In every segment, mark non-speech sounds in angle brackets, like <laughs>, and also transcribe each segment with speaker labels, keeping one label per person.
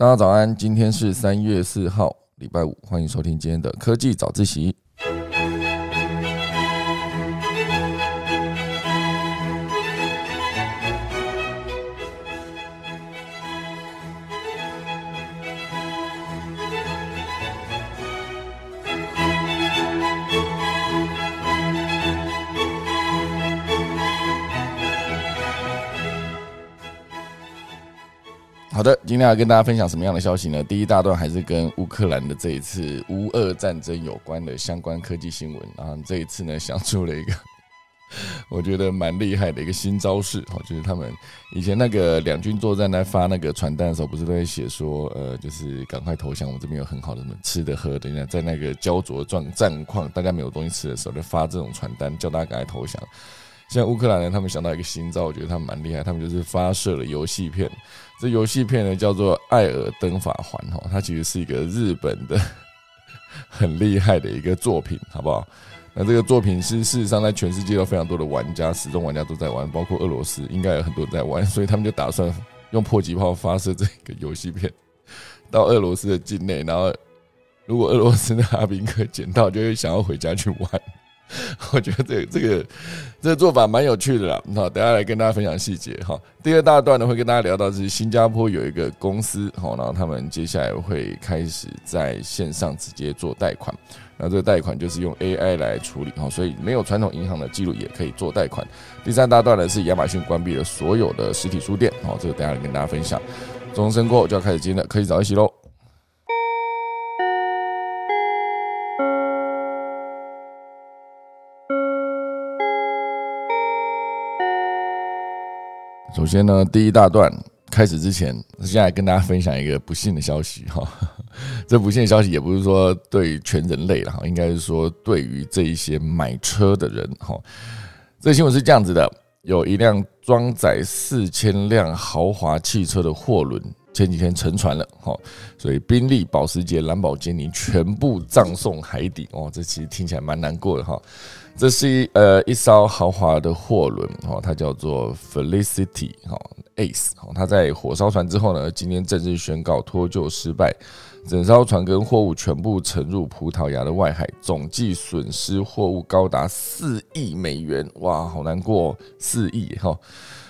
Speaker 1: 大家早安，今天是三月四号，礼拜五，欢迎收听今天的科技早自习。今天要跟大家分享什么样的消息呢？第一大段还是跟乌克兰的这一次乌俄战争有关的相关科技新闻。然后这一次呢，想出了一个 <laughs> 我觉得蛮厉害的一个新招式，哦，就是他们以前那个两军作战在发那个传单的时候，不是都会写说，呃，就是赶快投降，我们这边有很好的什么吃的喝的。在那个焦灼状战况，大家没有东西吃的时候，就发这种传单，叫大家赶快投降。现在乌克兰人他们想到一个新招，我觉得他们蛮厉害，他们就是发射了游戏片。这游戏片呢叫做《艾尔登法环》哈，它其实是一个日本的 <laughs> 很厉害的一个作品，好不好？那这个作品是事实上在全世界都非常多的玩家，始终玩家都在玩，包括俄罗斯应该有很多在玩，所以他们就打算用迫击炮发射这个游戏片到俄罗斯的境内，然后如果俄罗斯的阿宾克捡到，就会想要回家去玩。<laughs> 我觉得这这个这个做法蛮有趣的啦，好，等下来跟大家分享细节哈。第二大段呢，会跟大家聊到是新加坡有一个公司，好，然后他们接下来会开始在线上直接做贷款，那这个贷款就是用 AI 来处理，哈，所以没有传统银行的记录也可以做贷款。第三大段呢是亚马逊关闭了所有的实体书店，好，这个等下来跟大家分享。钟声过后就要开始今天的科技早一起喽。首先呢，第一大段开始之前，现在跟大家分享一个不幸的消息哈。<laughs> 这不幸的消息也不是说对全人类了哈，应该是说对于这一些买车的人哈。这新闻是这样子的：有一辆装载四千辆豪华汽车的货轮前几天沉船了哈，所以宾利、保时捷、兰博基尼全部葬送海底哦。这其实听起来蛮难过的哈。这是一呃一艘豪华的货轮哦，它叫做 Felicity 哈 Ace 哦，它在火烧船之后呢，今天正式宣告脱救失败，整艘船跟货物全部沉入葡萄牙的外海，总计损失货物高达四亿美元，哇，好难过，四亿哈。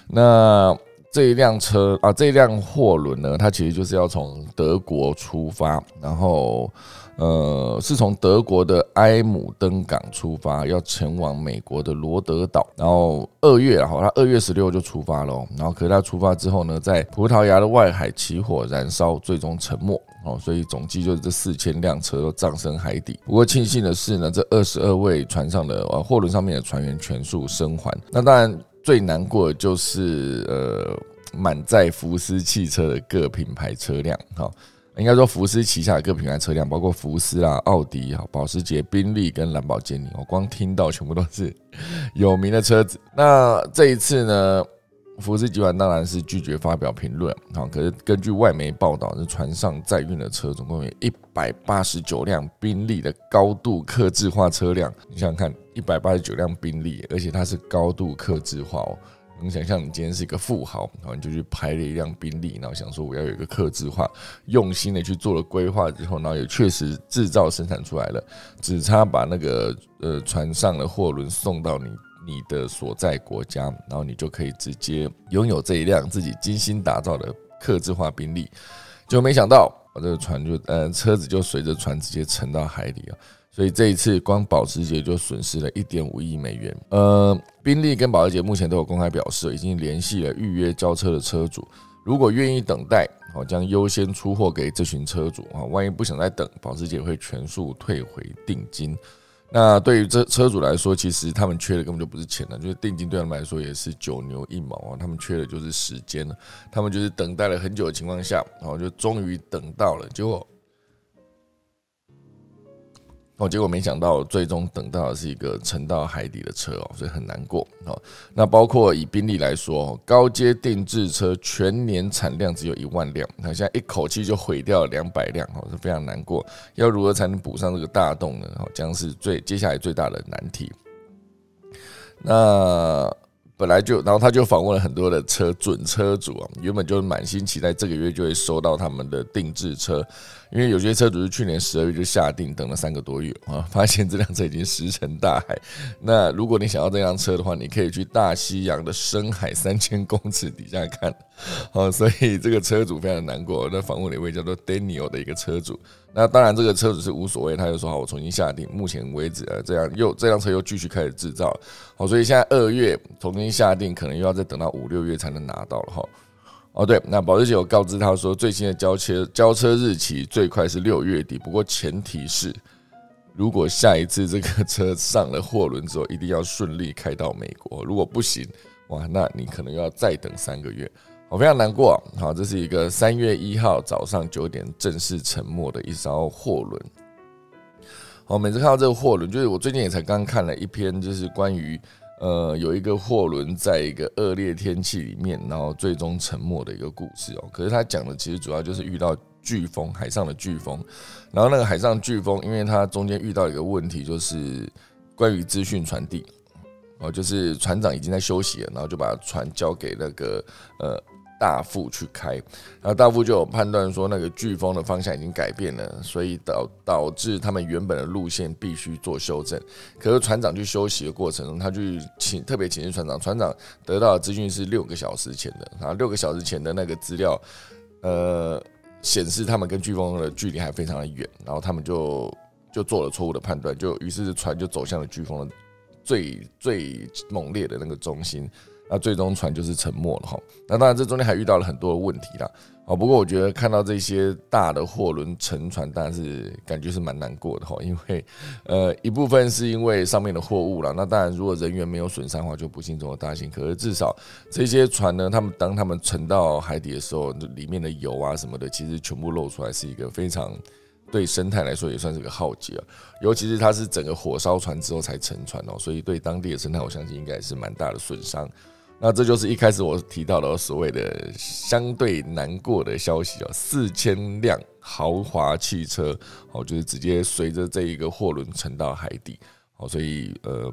Speaker 1: 那这一辆车啊，这一辆货轮呢，它其实就是要从德国出发，然后。呃，是从德国的埃姆登港出发，要前往美国的罗德岛，然后二月啊，好，他二月十六就出发了，然后可是他出发之后呢，在葡萄牙的外海起火燃烧，最终沉没哦，所以总计就是这四千辆车都葬身海底。不过庆幸的是呢，这二十二位船上的呃货轮上面的船员全数生还。那当然最难过的就是呃满载福斯汽车的各品牌车辆，哈。应该说，福斯旗下的各品牌车辆，包括福斯啊、奥迪、啊、保时捷、宾利跟兰博基尼，我光听到全部都是有名的车子。那这一次呢，福斯集团当然是拒绝发表评论。好，可是根据外媒报道，这船上载运的车总共有一百八十九辆宾利的高度客制化车辆。你想想看，一百八十九辆宾利，而且它是高度客制化哦。你想象你今天是一个富豪，然后你就去拍了一辆宾利，然后想说我要有一个克制化、用心的去做了规划之后，然后也确实制造生产出来了，只差把那个呃船上的货轮送到你你的所在国家，然后你就可以直接拥有这一辆自己精心打造的克制化宾利，就没想到我这个船就呃车子就随着船直接沉到海里啊。所以这一次，光保时捷就损失了一点五亿美元。呃，宾利跟保时捷目前都有公开表示，已经联系了预约交车的车主，如果愿意等待，好将优先出货给这群车主啊。万一不想再等，保时捷会全数退回定金。那对于这车主来说，其实他们缺的根本就不是钱了，就是定金对他们来说也是九牛一毛啊。他们缺的就是时间了，他们就是等待了很久的情况下，然后就终于等到了，结果。哦，结果没想到，最终等到的是一个沉到海底的车哦，所以很难过哦。那包括以宾利来说，高阶定制车全年产量只有一万辆，那现在一口气就毁掉两百辆哦，是非常难过。要如何才能补上这个大洞呢？哦，将是最接下来最大的难题。那。本来就，然后他就访问了很多的车准车主啊，原本就是满心期待这个月就会收到他们的定制车，因为有些车主是去年十二月就下定，等了三个多月啊，发现这辆车已经石沉大海。那如果你想要这辆车的话，你可以去大西洋的深海三千公尺底下看，好，所以这个车主非常难过。那访问了一位叫做 Daniel 的一个车主。那当然，这个车主是无所谓，他就说好，我重新下定。目前为止，呃，这样又这辆车又继续开始制造，好，所以现在二月重新下定，可能又要再等到五六月才能拿到了哈。哦，对，那保时捷有告知他说，最新的交车交车日期最快是六月底，不过前提是，如果下一次这个 <laughs> 车上了货轮之后，一定要顺利开到美国，如果不行，哇，那你可能要再等三个月。我非常难过，好，这是一个三月一号早上九点正式沉没的一艘货轮。好，每次看到这个货轮，就是我最近也才刚看了一篇，就是关于呃有一个货轮在一个恶劣天气里面，然后最终沉没的一个故事哦。可是他讲的其实主要就是遇到飓风，海上的飓风，然后那个海上飓风，因为它中间遇到一个问题，就是关于资讯传递，哦，就是船长已经在休息了，然后就把船交给那个呃。大副去开，然后大副就有判断说，那个飓风的方向已经改变了，所以导导致他们原本的路线必须做修正。可是船长去休息的过程中，他去请特别请示船长，船长得到的资讯是六个小时前的，然后六个小时前的那个资料，呃，显示他们跟飓风的距离还非常的远，然后他们就就做了错误的判断，就于是船就走向了飓风的最最猛烈的那个中心。那最终船就是沉没了哈。那当然，这中间还遇到了很多的问题啦。哦，不过我觉得看到这些大的货轮沉船，当然是感觉是蛮难过的哈。因为呃，一部分是因为上面的货物了。那当然，如果人员没有损伤的话，就不幸中的大幸。可是至少这些船呢，他们当他们沉到海底的时候，里面的油啊什么的，其实全部露出来，是一个非常对生态来说也算是个浩劫啊。尤其是它是整个火烧船之后才沉船哦，所以对当地的生态，我相信应该是蛮大的损伤。那这就是一开始我提到的所谓的相对难过的消息哦，四千辆豪华汽车哦，就是直接随着这一个货轮沉到海底哦，所以呃，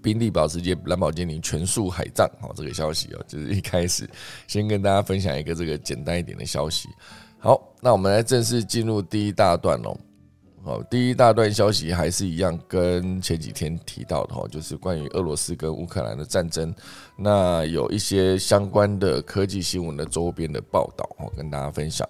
Speaker 1: 宾利、保时捷、兰博基尼全数海葬哦，这个消息哦，就是一开始先跟大家分享一个这个简单一点的消息。好，那我们来正式进入第一大段喽哦。第一大段消息还是一样，跟前几天提到的哈，就是关于俄罗斯跟乌克兰的战争。那有一些相关的科技新闻的周边的报道，我跟大家分享。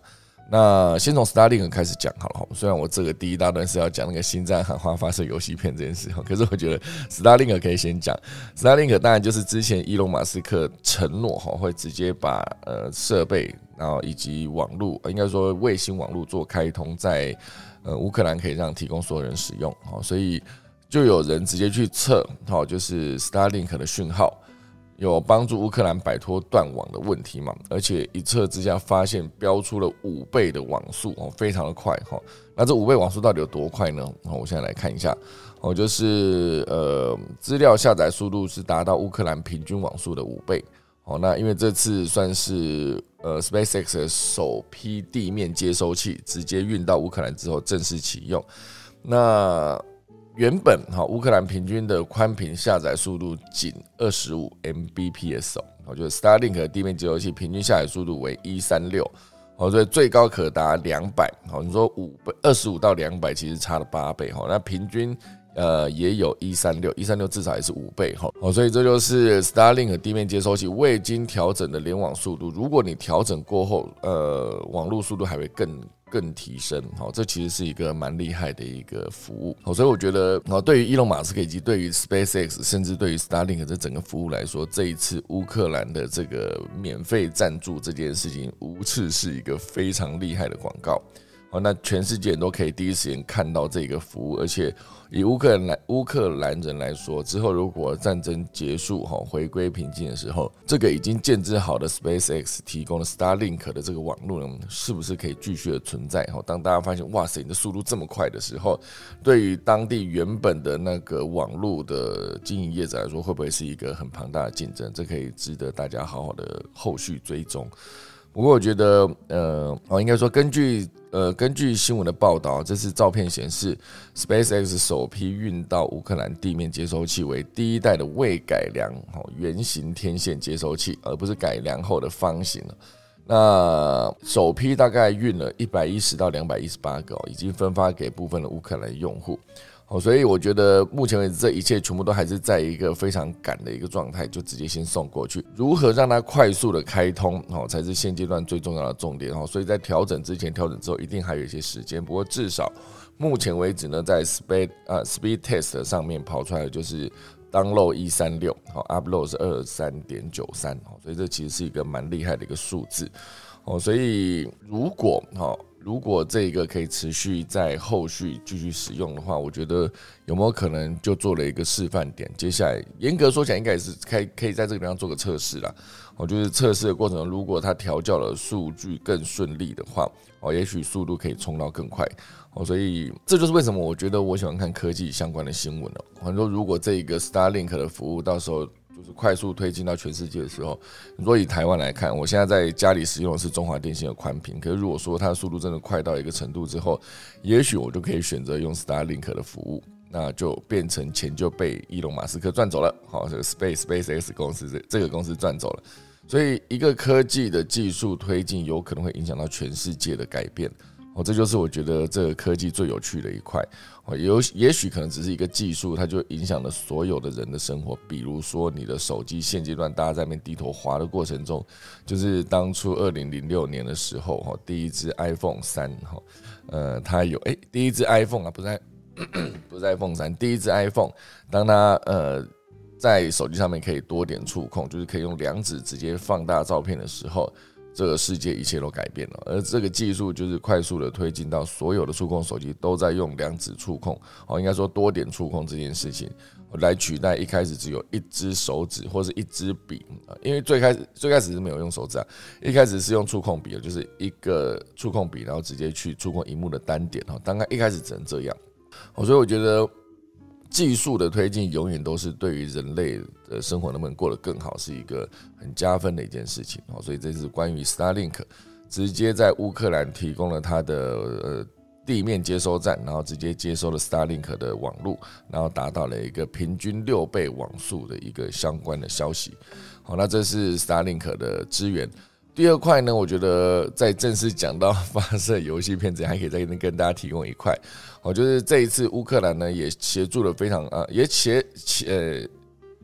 Speaker 1: 那先从 Starlink 开始讲好了哈。虽然我这个第一大段是要讲那个星战喊话发射游戏片这件事哈，可是我觉得 Starlink 可以先讲。Starlink 当然就是之前伊隆马斯克承诺哈，会直接把呃设备，然后以及网络，应该说卫星网络做开通在。呃，乌克兰可以让提供所有人使用，好，所以就有人直接去测，好，就是 Starlink 的讯号有帮助乌克兰摆脱断网的问题嘛？而且一测之下发现标出了五倍的网速，哦，非常的快，哈。那这五倍网速到底有多快呢？好我现在来看一下，哦，就是呃，资料下载速度是达到乌克兰平均网速的五倍，哦，那因为这次算是。呃，SpaceX 的首批地面接收器直接运到乌克兰之后正式启用。那原本哈乌克兰平均的宽频下载速度仅二十五 Mbps 哦，我觉得 Starlink 的地面接收器平均下载速度为一三六，哦，所以最高可达两百。好，你说五倍二十五到两百其实差了八倍哈，那平均。呃，也有一三六，一三六至少也是五倍哈，哦，所以这就是 Starlink 地面接收器未经调整的联网速度。如果你调整过后，呃，网络速度还会更更提升，好，这其实是一个蛮厉害的一个服务。好，所以我觉得，哦，对于伊隆马斯克以及对于 SpaceX，甚至对于 Starlink 这整个服务来说，这一次乌克兰的这个免费赞助这件事情，无次是一个非常厉害的广告。哦，那全世界都可以第一时间看到这个服务，而且。以乌克兰来乌克兰人来说，之后如果战争结束哈，回归平静的时候，这个已经建制好的 SpaceX 提供的 Starlink 的这个网络呢，是不是可以继续的存在？哈，当大家发现哇塞，你的速度这么快的时候，对于当地原本的那个网络的经营业者来说，会不会是一个很庞大的竞争？这可以值得大家好好的后续追踪。不过我觉得，呃，哦，应该说根据呃，根据新闻的报道，这次照片显示，SpaceX 首批运到乌克兰地面接收器为第一代的未改良哦圆形天线接收器，而不是改良后的方形那首批大概运了一百一十到两百一十八个，已经分发给部分的乌克兰用户。哦，所以我觉得目前为止，这一切全部都还是在一个非常赶的一个状态，就直接先送过去。如何让它快速的开通，哦，才是现阶段最重要的重点。哦，所以在调整之前、调整之后，一定还有一些时间。不过至少目前为止呢，在 speed 啊 speed test 上面跑出来的就是 download 一三六，好 upload 是二三点九三，哦，所以这其实是一个蛮厉害的一个数字。哦，所以如果哈。如果这一个可以持续在后续继续使用的话，我觉得有没有可能就做了一个示范点？接下来严格说起来，应该也是可以可以在这个地方做个测试啦。我就是测试的过程中，如果它调教的数据更顺利的话，哦，也许速度可以冲到更快。哦，所以这就是为什么我觉得我喜欢看科技相关的新闻了。很多如果这一个 Starlink 的服务到时候。就是快速推进到全世界的时候，如果以台湾来看，我现在在家里使用的是中华电信的宽频，可是如果说它的速度真的快到一个程度之后，也许我就可以选择用 Starlink 的服务，那就变成钱就被伊隆马斯克赚走了，好，这个 Space Space X 公司这这个公司赚走了，所以一个科技的技术推进有可能会影响到全世界的改变。哦，这就是我觉得这个科技最有趣的一块。哦，有也许可能只是一个技术，它就影响了所有的人的生活。比如说，你的手机现阶段大家在那边低头滑的过程中，就是当初二零零六年的时候，哈，第一只 iPhone 三，哈，呃，它有哎，第一只 iPhone 啊，不是 <coughs> 不是 iPhone 三，第一只 iPhone，当它呃在手机上面可以多点触控，就是可以用两指直接放大照片的时候。这个世界一切都改变了，而这个技术就是快速的推进到所有的触控手机都在用两指触控，哦，应该说多点触控这件事情来取代一开始只有一只手指或是一支笔啊，因为最开始最开始是没有用手指啊，一开始是用触控笔的，就是一个触控笔，然后直接去触控荧幕的单点哈，当然一开始只能这样，哦，所以我觉得。技术的推进永远都是对于人类的生活能不能过得更好是一个很加分的一件事情哦，所以这是关于 Starlink 直接在乌克兰提供了它的呃地面接收站，然后直接接收了 Starlink 的网络，然后达到了一个平均六倍网速的一个相关的消息。好，那这是 Starlink 的资源。第二块呢，我觉得在正式讲到发射游戏片子，还可以再跟大家提供一块，哦，就是这一次乌克兰呢也协助了非常啊，也协呃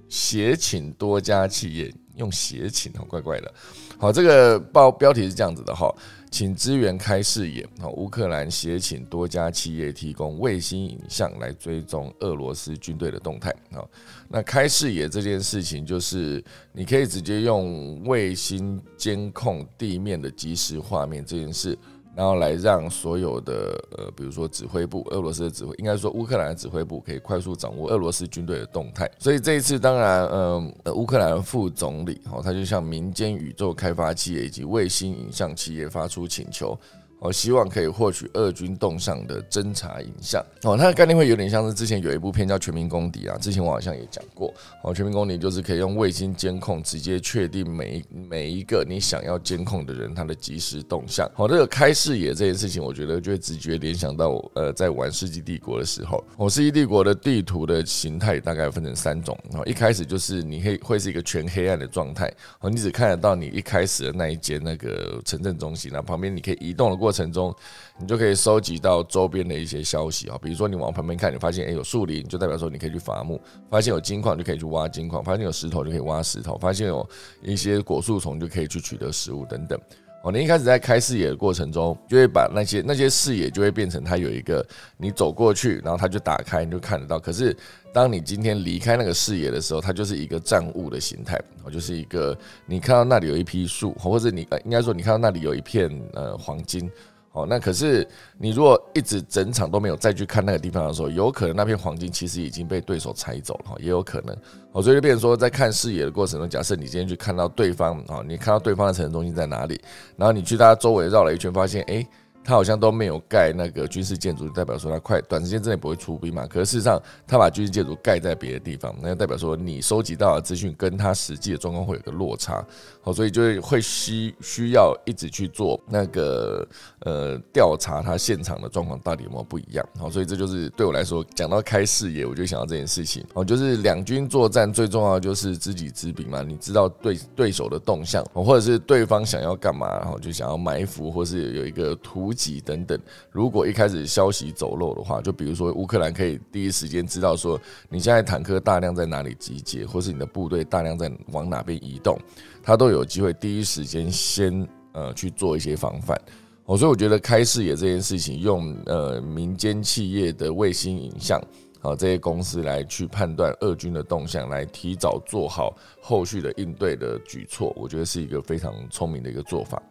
Speaker 1: 协请多家企业用协请好，怪怪的。好，这个报标题是这样子的哈。请支援开视野。好，乌克兰协请多家企业提供卫星影像来追踪俄罗斯军队的动态。好，那开视野这件事情，就是你可以直接用卫星监控地面的即时画面这件事。然后来让所有的呃，比如说指挥部，俄罗斯的指挥，应该说乌克兰的指挥部可以快速掌握俄罗斯军队的动态。所以这一次，当然，呃，乌克兰副总理，哦，他就向民间宇宙开发企业以及卫星影像企业发出请求。我希望可以获取俄军动向的侦察影像哦，它的概念会有点像是之前有一部片叫《全民公敌》啊，之前我好像也讲过哦，《全民公敌》就是可以用卫星监控直接确定每每一个你想要监控的人他的即时动向。好，这个开视野这件事情，我觉得就会直觉联想到呃，在玩《世纪帝国》的时候，《世纪帝国》的地图的形态大概分成三种哦，一开始就是你可以会是一个全黑暗的状态哦，你只看得到你一开始的那一间那个城镇中心，那旁边你可以移动的过。程中，你就可以收集到周边的一些消息啊，比如说你往旁边看，你发现诶有树林，就代表说你可以去伐木；发现有金矿就可以去挖金矿；发现有石头就可以挖石头；发现有一些果树丛就可以去取得食物等等。哦，你一开始在开视野的过程中，就会把那些那些视野就会变成它有一个你走过去，然后它就打开，你就看得到。可是当你今天离开那个视野的时候，它就是一个暂物的形态，哦，就是一个你看到那里有一批树，或者你呃应该说你看到那里有一片呃黄金。哦，那可是你如果一直整场都没有再去看那个地方的时候，有可能那片黄金其实已经被对手拆走了，哈，也有可能。哦，所以就变成说，在看视野的过程中，假设你今天去看到对方，哦，你看到对方的城市中心在哪里，然后你去他周围绕了一圈，发现，哎，他好像都没有盖那个军事建筑，代表说他快短时间之内不会出兵嘛。可是事实上，他把军事建筑盖在别的地方，那就代表说你收集到的资讯跟他实际的状况会有个落差。好，所以就会需需要一直去做那个呃调查，他现场的状况到底有没有不一样。好，所以这就是对我来说，讲到开视野，我就想到这件事情。哦，就是两军作战最重要就是知己知彼嘛，你知道对对手的动向，或者是对方想要干嘛，然后就想要埋伏，或是有一个图。级等等，如果一开始消息走漏的话，就比如说乌克兰可以第一时间知道说你现在坦克大量在哪里集结，或是你的部队大量在往哪边移动，他都有机会第一时间先呃去做一些防范。哦，所以我觉得开视野这件事情，用呃民间企业的卫星影像啊这些公司来去判断俄军的动向，来提早做好后续的应对的举措，我觉得是一个非常聪明的一个做法。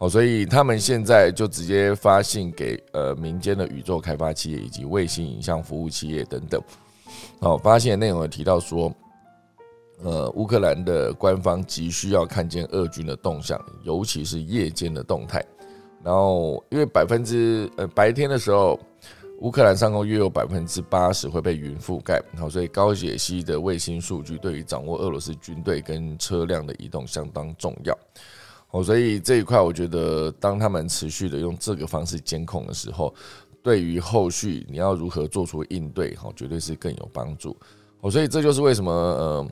Speaker 1: 哦，所以他们现在就直接发信给呃民间的宇宙开发企业以及卫星影像服务企业等等。哦，发现内容有提到说，呃，乌克兰的官方急需要看见俄军的动向，尤其是夜间的动态。然后，因为百分之呃白天的时候，乌克兰上空约有百分之八十会被云覆盖，好，所以高解析的卫星数据对于掌握俄罗斯军队跟车辆的移动相当重要。哦，所以这一块我觉得，当他们持续的用这个方式监控的时候，对于后续你要如何做出应对，哈，绝对是更有帮助。哦，所以这就是为什么，呃，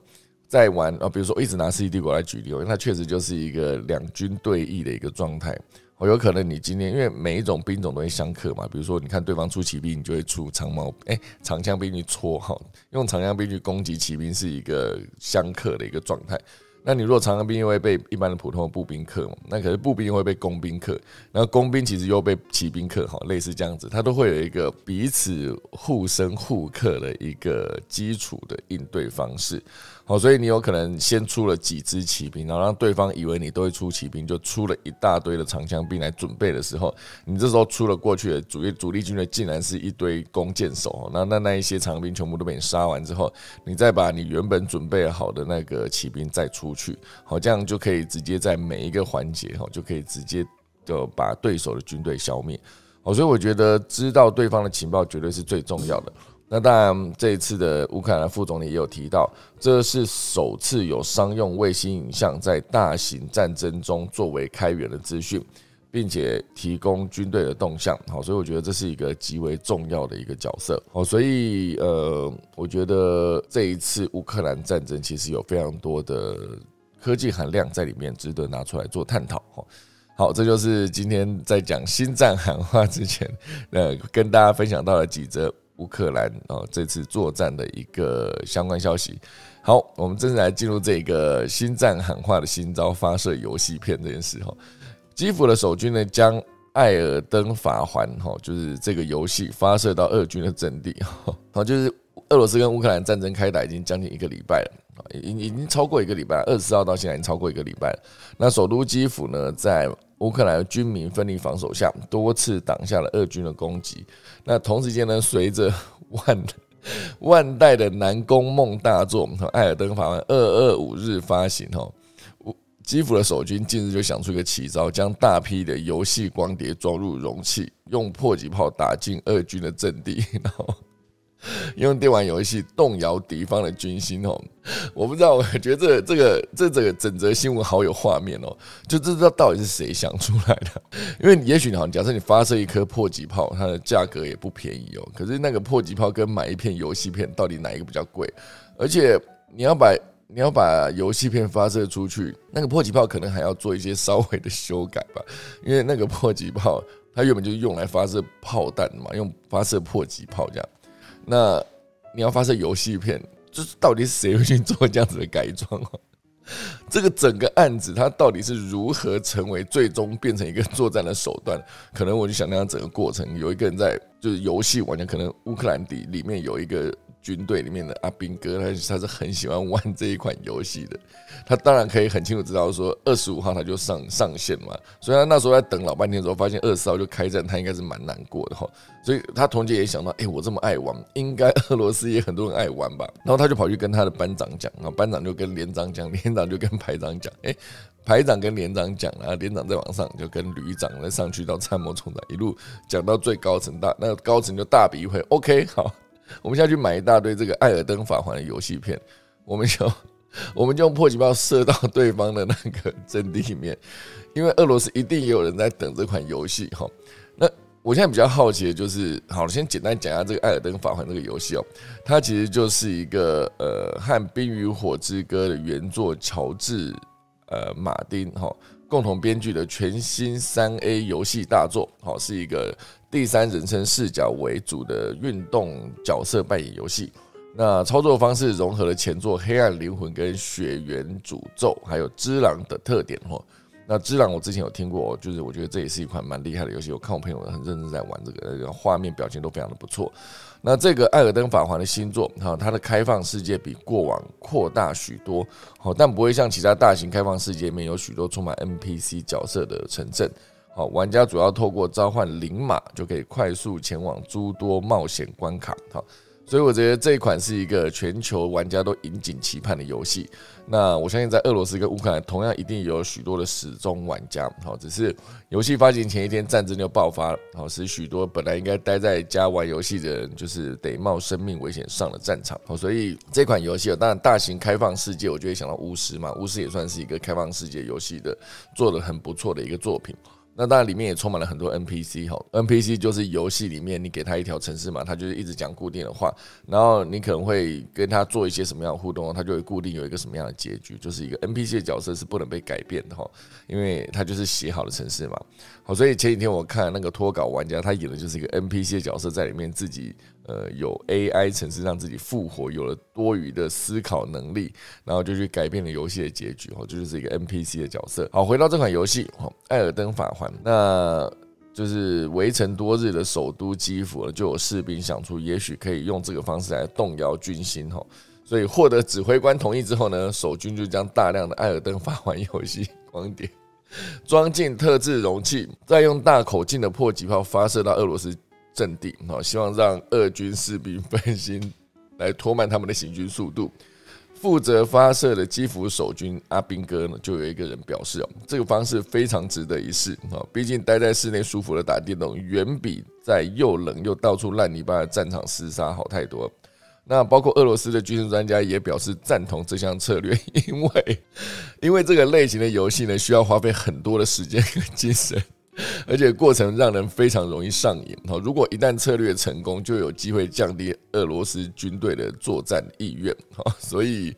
Speaker 1: 在玩啊，比如说一直拿《世纪帝国》来举例，因为它确实就是一个两军对弈的一个状态。哦，有可能你今天因为每一种兵种都会相克嘛，比如说你看对方出骑兵，你就会出长矛，哎，长枪兵去戳，哈，用长枪兵去攻击骑兵是一个相克的一个状态。那你如果长枪兵又会被一般的普通的步兵克？那可是步兵又会被工兵克，然后工兵其实又被骑兵克，哈，类似这样子，它都会有一个彼此互生互克的一个基础的应对方式。好，所以你有可能先出了几支骑兵，然后让对方以为你都会出骑兵，就出了一大堆的长枪兵来准备的时候，你这时候出了过去的主力主力军队，竟然是一堆弓箭手，那那那一些长兵全部都被你杀完之后，你再把你原本准备好的那个骑兵再出去，好，这样就可以直接在每一个环节，哈，就可以直接的把对手的军队消灭。好，所以我觉得知道对方的情报绝对是最重要的。那当然，这一次的乌克兰副总理也有提到，这是首次有商用卫星影像在大型战争中作为开源的资讯，并且提供军队的动向。好，所以我觉得这是一个极为重要的一个角色。好，所以呃，我觉得这一次乌克兰战争其实有非常多的科技含量在里面，值得拿出来做探讨。好，好，这就是今天在讲新战喊话之前，呃，跟大家分享到了几则。乌克兰哦，这次作战的一个相关消息。好，我们正式来进入这个新战喊话的新招发射游戏片这件事哈。基辅的守军呢，将艾尔登法环哈，就是这个游戏发射到俄军的阵地哈。<laughs> 好，就是俄罗斯跟乌克兰战争开打已经将近一个礼拜了已已经超过一个礼拜，二十四号到现在已经超过一个礼拜了。那首都基辅呢，在乌克兰军民奋力防守下，多次挡下了俄军的攻击。那同时间呢，随着 <laughs> 万万代的南宫梦大作《艾尔登法环》二二五日发行，哈，基辅的守军近日就想出一个奇招，将大批的游戏光碟装入容器，用迫击炮打进俄军的阵地，然后。用电玩游戏动摇敌方的军心哦，我不知道，我觉得这这个这这个整则新闻好有画面哦，就知道到底是谁想出来的。因为也许你好像，假设你发射一颗破击炮，它的价格也不便宜哦。可是那个破击炮跟买一片游戏片，到底哪一个比较贵？而且你要把你要把游戏片发射出去，那个迫击炮可能还要做一些稍微的修改吧，因为那个迫击炮它原本就是用来发射炮弹嘛，用发射迫击炮这样。那你要发射游戏片，就是到底是谁会去做这样子的改装啊？<laughs> 这个整个案子它到底是如何成为最终变成一个作战的手段？可能我就想那样整个过程，有一个人在就是游戏玩家，可能乌克兰底里面有一个。军队里面的阿兵哥，他他是很喜欢玩这一款游戏的。他当然可以很清楚知道说，二十五号他就上上线嘛。所以他那时候在等老半天的时候，发现二十号就开战，他应该是蛮难过的哈。所以他同时也想到，哎，我这么爱玩，应该俄罗斯也很多人爱玩吧。然后他就跑去跟他的班长讲，然后班长就跟连长讲，连长就跟排长讲，哎。排长跟连长讲，然后连长再往上就跟旅长再上去到参谋总长，一路讲到最高层大，那高层就大笔一挥，OK，好，<laughs> 我们下去买一大堆这个艾尔登法环的游戏片，我们就 <laughs> 我们就用迫击炮射到对方的那个阵地里面，因为俄罗斯一定也有人在等这款游戏哈。那我现在比较好奇的就是，好了，先简单讲一下这个《艾尔登法环》这个游戏哦，它其实就是一个呃和《冰与火之歌》的原作乔治呃马丁哈。共同编剧的全新三 A 游戏大作，好，是一个第三人称视角为主的运动角色扮演游戏。那操作方式融合了前作《黑暗灵魂》跟《血缘诅咒》还有《之狼》的特点哈。那《之狼》我之前有听过，就是我觉得这也是一款蛮厉害的游戏。我看我朋友很认真在玩这个，画面表情都非常的不错。那这个《艾尔登法环》的新作，哈，它的开放世界比过往扩大许多，好，但不会像其他大型开放世界里面有许多充满 NPC 角色的城镇。好，玩家主要透过召唤灵马就可以快速前往诸多冒险关卡。好。所以我觉得这一款是一个全球玩家都引颈期盼的游戏。那我相信在俄罗斯跟乌克兰同样一定有许多的始终玩家。好，只是游戏发行前一天战争就爆发了，好使许多本来应该待在家玩游戏的人，就是得冒生命危险上了战场。好，所以这款游戏当然大型开放世界，我就会想到巫师嘛，巫师也算是一个开放世界游戏的做的很不错的一个作品。那当然，里面也充满了很多 NPC 哈，NPC 就是游戏里面你给他一条城市嘛，他就是一直讲固定的话，然后你可能会跟他做一些什么样的互动，他就会固定有一个什么样的结局，就是一个 NPC 的角色是不能被改变的哈，因为他就是写好的城市嘛。好，所以前几天我看那个脱稿玩家，他演的就是一个 NPC 的角色，在里面自己。呃，有 AI 城市让自己复活，有了多余的思考能力，然后就去改变了游戏的结局。哦，这就是一个 NPC 的角色。好，回到这款游戏，哦，《艾尔登法环》，那就是围城多日的首都基辅，就有士兵想出，也许可以用这个方式来动摇军心。哈，所以获得指挥官同意之后呢，守军就将大量的《艾尔登法环》游戏 <laughs> 光碟装进特制容器，再用大口径的迫击炮发射到俄罗斯。阵地哦，希望让俄军士兵分心，来拖慢他们的行军速度。负责发射的基辅守军阿兵哥呢，就有一个人表示哦，这个方式非常值得一试啊！毕竟待在室内舒服的打电动，远比在又冷又到处烂泥巴的战场厮杀好太多。那包括俄罗斯的军事专家也表示赞同这项策略，<laughs> 因为因为这个类型的游戏呢，需要花费很多的时间跟精神。<laughs> 而且过程让人非常容易上瘾。哈，如果一旦策略成功，就有机会降低俄罗斯军队的作战意愿。哈，所以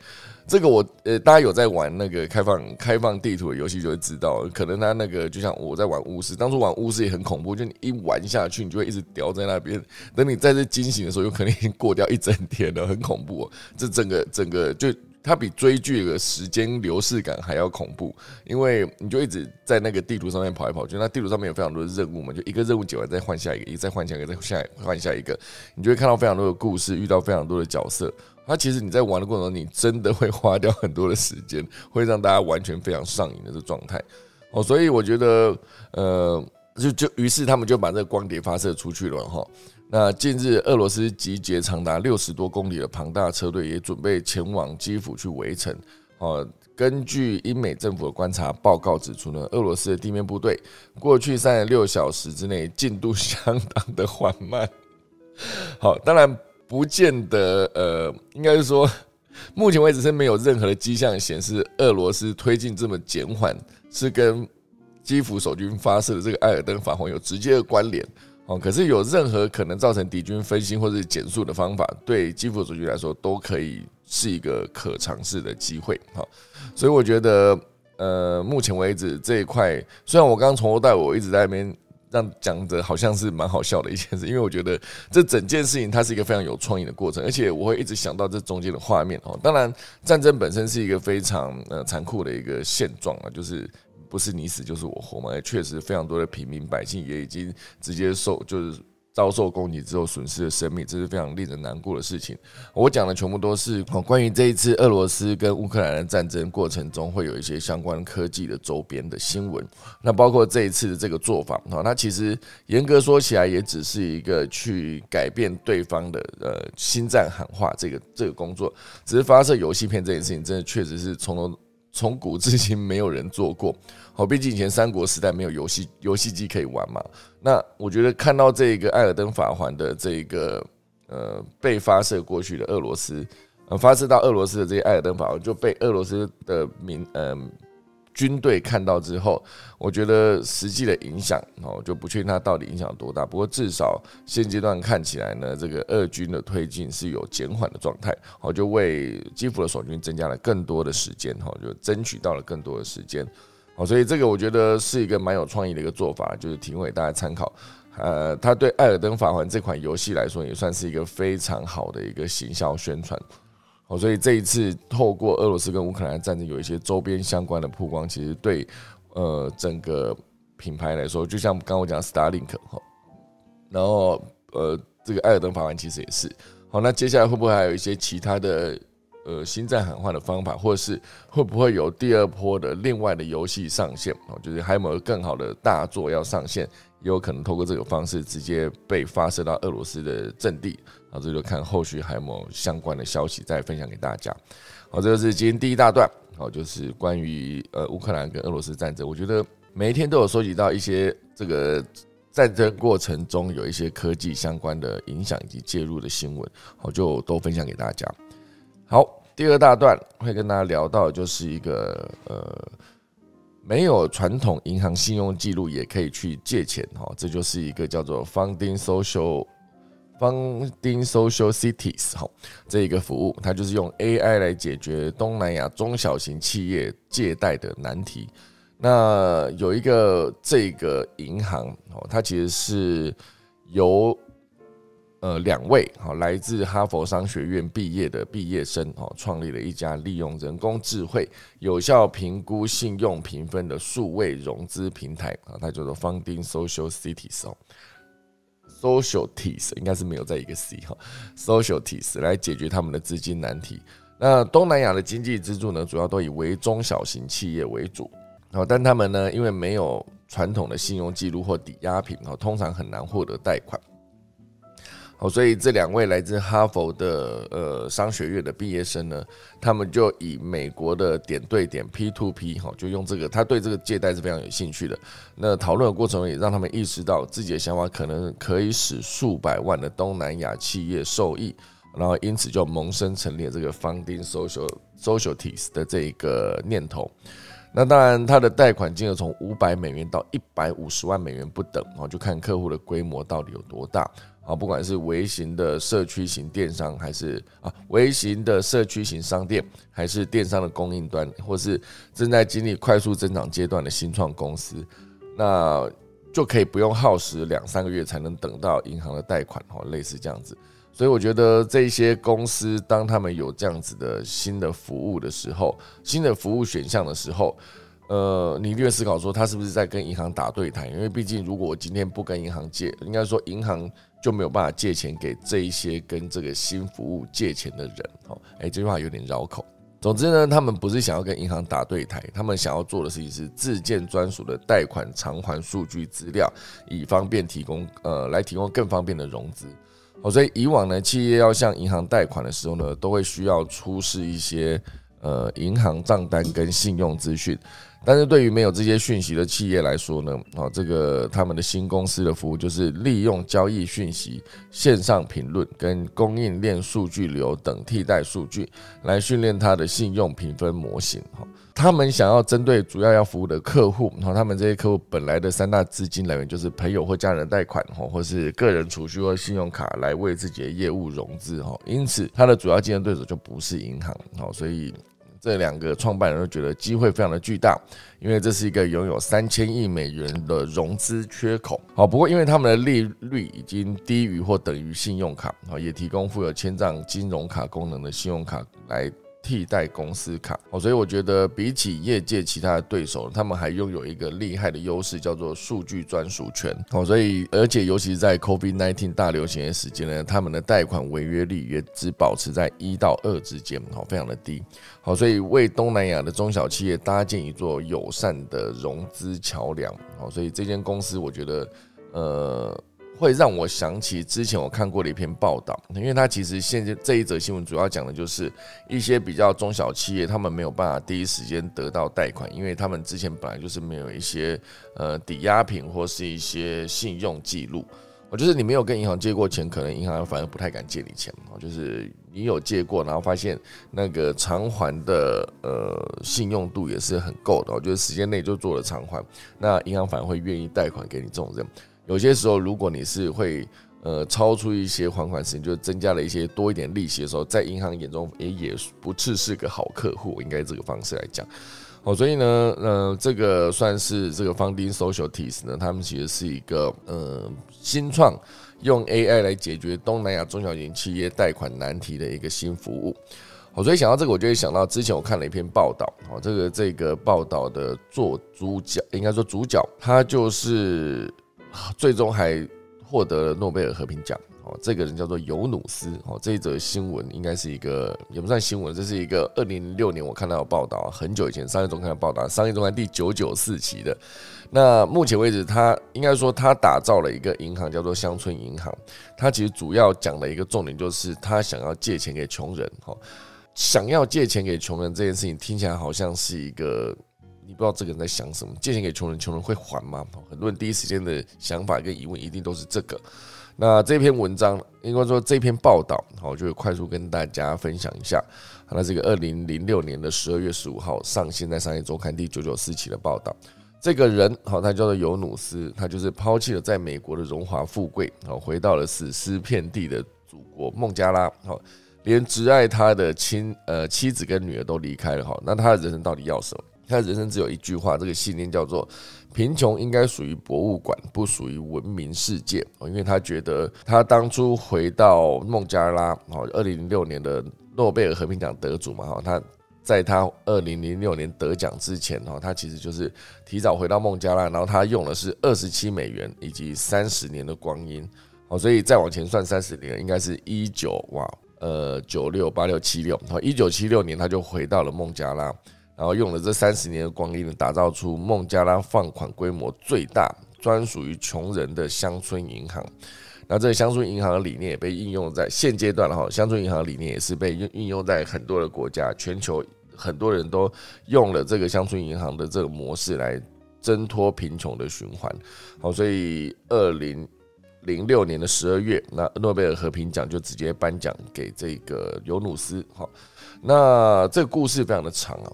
Speaker 1: 这个我呃，大家有在玩那个开放开放地图的游戏，就会知道，可能他那个就像我在玩巫师，当初玩巫师也很恐怖，就你一玩下去，你就会一直叼在那边。等你再次惊醒的时候，有可能已经过掉一整天了，很恐怖。这整个整个就。它比追剧的时间流逝感还要恐怖，因为你就一直在那个地图上面跑来跑去，那地图上面有非常多的任务嘛，就一个任务解完再换下一个，一再换下一个，再下换下一个，你就会看到非常多的故事，遇到非常多的角色。它其实你在玩的过程中，你真的会花掉很多的时间，会让大家完全非常上瘾的这状态。哦，所以我觉得，呃，就就于是他们就把这个光碟发射出去了哈。那近日，俄罗斯集结长达六十多公里的庞大车队，也准备前往基辅去围城。哦，根据英美政府的观察报告指出呢，俄罗斯的地面部队过去三十六小时之内进度相当的缓慢。<laughs> 好，当然不见得，呃，应该是说，目前为止是没有任何的迹象显示俄罗斯推进这么减缓是跟基辅守军发射的这个艾尔登法环有直接的关联。哦，可是有任何可能造成敌军分心或者减速的方法，对基辅主军来说都可以是一个可尝试的机会。哈，所以我觉得，呃，目前为止这一块，虽然我刚刚从头到尾我一直在那边让讲的好像是蛮好笑的一件事，因为我觉得这整件事情它是一个非常有创意的过程，而且我会一直想到这中间的画面。哦，当然战争本身是一个非常呃残酷的一个现状啊，就是。不是你死就是我活嘛？也确实非常多的平民百姓也已经直接受就是遭受攻击之后损失了生命，这是非常令人难过的事情。我讲的全部都是关于这一次俄罗斯跟乌克兰的战争过程中会有一些相关科技的周边的新闻。那包括这一次的这个做法哈，那其实严格说起来也只是一个去改变对方的呃心战喊话这个这个工作，只是发射游戏片这件事情真的确实是从头。从古至今没有人做过。好，毕竟以前三国时代没有游戏游戏机可以玩嘛。那我觉得看到这个艾尔登法环的这个呃被发射过去的俄罗斯，呃发射到俄罗斯的这些艾尔登法环就被俄罗斯的民嗯。军队看到之后，我觉得实际的影响哦，就不确定它到底影响多大。不过至少现阶段看起来呢，这个俄军的推进是有减缓的状态，好，就为基辅的守军增加了更多的时间，哈，就争取到了更多的时间，好，所以这个我觉得是一个蛮有创意的一个做法，就是提供给大家参考。呃，它对《艾尔登法环》这款游戏来说，也算是一个非常好的一个行销宣传。哦，所以这一次透过俄罗斯跟乌克兰战争有一些周边相关的曝光，其实对呃整个品牌来说，就像刚我讲 Starlink 哈，然后呃这个艾尔登法环其实也是好，那接下来会不会还有一些其他的呃新战喊话的方法，或者是会不会有第二波的另外的游戏上线哦？就是还有没有更好的大作要上线？也有可能透过这个方式直接被发射到俄罗斯的阵地，好这就看后续还有没有相关的消息再分享给大家。好，这个是今天第一大段，好，就是关于呃乌克兰跟俄罗斯战争，我觉得每一天都有收集到一些这个战争过程中有一些科技相关的影响以及介入的新闻，好，就都分享给大家。好，第二大段会跟大家聊到就是一个呃。没有传统银行信用记录也可以去借钱哈，这就是一个叫做 Funding Social Funding Social Cities 哈这一个服务，它就是用 AI 来解决东南亚中小型企业借贷的难题。那有一个这个银行哦，它其实是由呃，两位哈来自哈佛商学院毕业的毕业生哦，创立了一家利用人工智慧有效评估信用评分的数位融资平台啊，它叫做 Funding Social Cities 哦 Social ties 应该是没有在一个 C 哈，Social ties 来解决他们的资金难题。那东南亚的经济支柱呢，主要都以微中小型企业为主哦，但他们呢，因为没有传统的信用记录或抵押品哦，通常很难获得贷款。哦，所以这两位来自哈佛的呃商学院的毕业生呢，他们就以美国的点对点 P to P 哈，就用这个，他对这个借贷是非常有兴趣的。那讨论的过程也让他们意识到自己的想法可能可以使数百万的东南亚企业受益，然后因此就萌生成立这个 Funding Social Socialities 的这一个念头。那当然，它的贷款金额从五百美元到一百五十万美元不等，然后就看客户的规模到底有多大。啊，不管是微型的社区型电商，还是啊微型的社区型商店，还是电商的供应端，或是正在经历快速增长阶段的新创公司，那就可以不用耗时两三个月才能等到银行的贷款，哦，类似这样子。所以我觉得这些公司，当他们有这样子的新的服务的时候，新的服务选项的时候，呃，你略思考说，他是不是在跟银行打对台？因为毕竟，如果我今天不跟银行借，应该说银行。就没有办法借钱给这一些跟这个新服务借钱的人哦，哎，这句话有点绕口。总之呢，他们不是想要跟银行打对台，他们想要做的事情是自建专属的贷款偿还数据资料，以方便提供呃来提供更方便的融资。哦，所以以往呢，企业要向银行贷款的时候呢，都会需要出示一些呃银行账单跟信用资讯。但是对于没有这些讯息的企业来说呢，啊，这个他们的新公司的服务就是利用交易讯息、线上评论跟供应链数据流等替代数据来训练他的信用评分模型。哈，他们想要针对主要要服务的客户，哈，他们这些客户本来的三大资金来源就是朋友或家人贷款，哈，或是个人储蓄或信用卡来为自己的业务融资，哈，因此他的主要竞争对手就不是银行，好，所以。这两个创办人都觉得机会非常的巨大，因为这是一个拥有三千亿美元的融资缺口。好，不过因为他们的利率已经低于或等于信用卡，好，也提供富有千账金融卡功能的信用卡来。替代公司卡哦，所以我觉得比起业界其他的对手，他们还拥有一个厉害的优势，叫做数据专属权哦。所以，而且尤其是在 COVID-19 大流行的时间呢，他们的贷款违约率也只保持在一到二之间，哦，非常的低。好，所以为东南亚的中小企业搭建一座友善的融资桥梁。好，所以这间公司我觉得，呃。会让我想起之前我看过的一篇报道，因为它其实现在这一则新闻主要讲的就是一些比较中小企业，他们没有办法第一时间得到贷款，因为他们之前本来就是没有一些呃抵押品或是一些信用记录。我就是你没有跟银行借过钱，可能银行反而不太敢借你钱哦。就是你有借过，然后发现那个偿还的呃信用度也是很够的，就是时间内就做了偿还，那银行反而会愿意贷款给你这种人。有些时候，如果你是会呃超出一些还款时间，就是增加了一些多一点利息的时候，在银行眼中也也不次是个好客户，应该这个方式来讲。哦，所以呢，呃，这个算是这个 Funding Socialties 呢，他们其实是一个呃新创用 AI 来解决东南亚中小型企业贷款难题的一个新服务。好，所以想到这个，我就会想到之前我看了一篇报道，哦，这个这个报道的做主角，应该说主角，他就是 <laughs> 最终还获得了诺贝尔和平奖哦。这个人叫做尤努斯哦，这一则新闻应该是一个也不算新闻，这是一个二零零六年我看到的报道，很久以前商业周刊的报道，商业周刊第九九四期的。那目前为止，他应该说他打造了一个银行，叫做乡村银行。他其实主要讲的一个重点就是他想要借钱给穷人，哈，想要借钱给穷人这件事情听起来好像是一个你不知道这个人在想什么，借钱给穷人，穷人会还吗？很多人第一时间的想法跟疑问一定都是这个。那这篇文章，应该说这篇报道，好，我就快速跟大家分享一下。那这个二零零六年的十二月十五号上线在《商业周刊》第九九四期的报道，这个人，好，他叫做尤努斯，他就是抛弃了在美国的荣华富贵，好，回到了死尸遍地的祖国孟加拉，好，连挚爱他的亲呃妻子跟女儿都离开了，哈，那他的人生到底要什么？他人生只有一句话，这个信念叫做。贫穷应该属于博物馆，不属于文明世界哦。因为他觉得，他当初回到孟加拉哦，二零零六年的诺贝尔和平奖得主嘛哈，他在他二零零六年得奖之前哈，他其实就是提早回到孟加拉，然后他用的是二十七美元以及三十年的光阴哦，所以再往前算三十年，应该是一九哇呃九六八六七六哦，一九七六年他就回到了孟加拉。然后用了这三十年的光阴呢，打造出孟加拉放款规模最大、专属于穷人的乡村银行。那这个乡村银行的理念也被应用在现阶段了哈。乡村银行理念也是被应应用在很多的国家，全球很多人都用了这个乡村银行的这个模式来挣脱贫穷的循环。好，所以二零零六年的十二月，那诺贝尔和平奖就直接颁奖给这个尤努斯。好，那这个故事非常的长啊。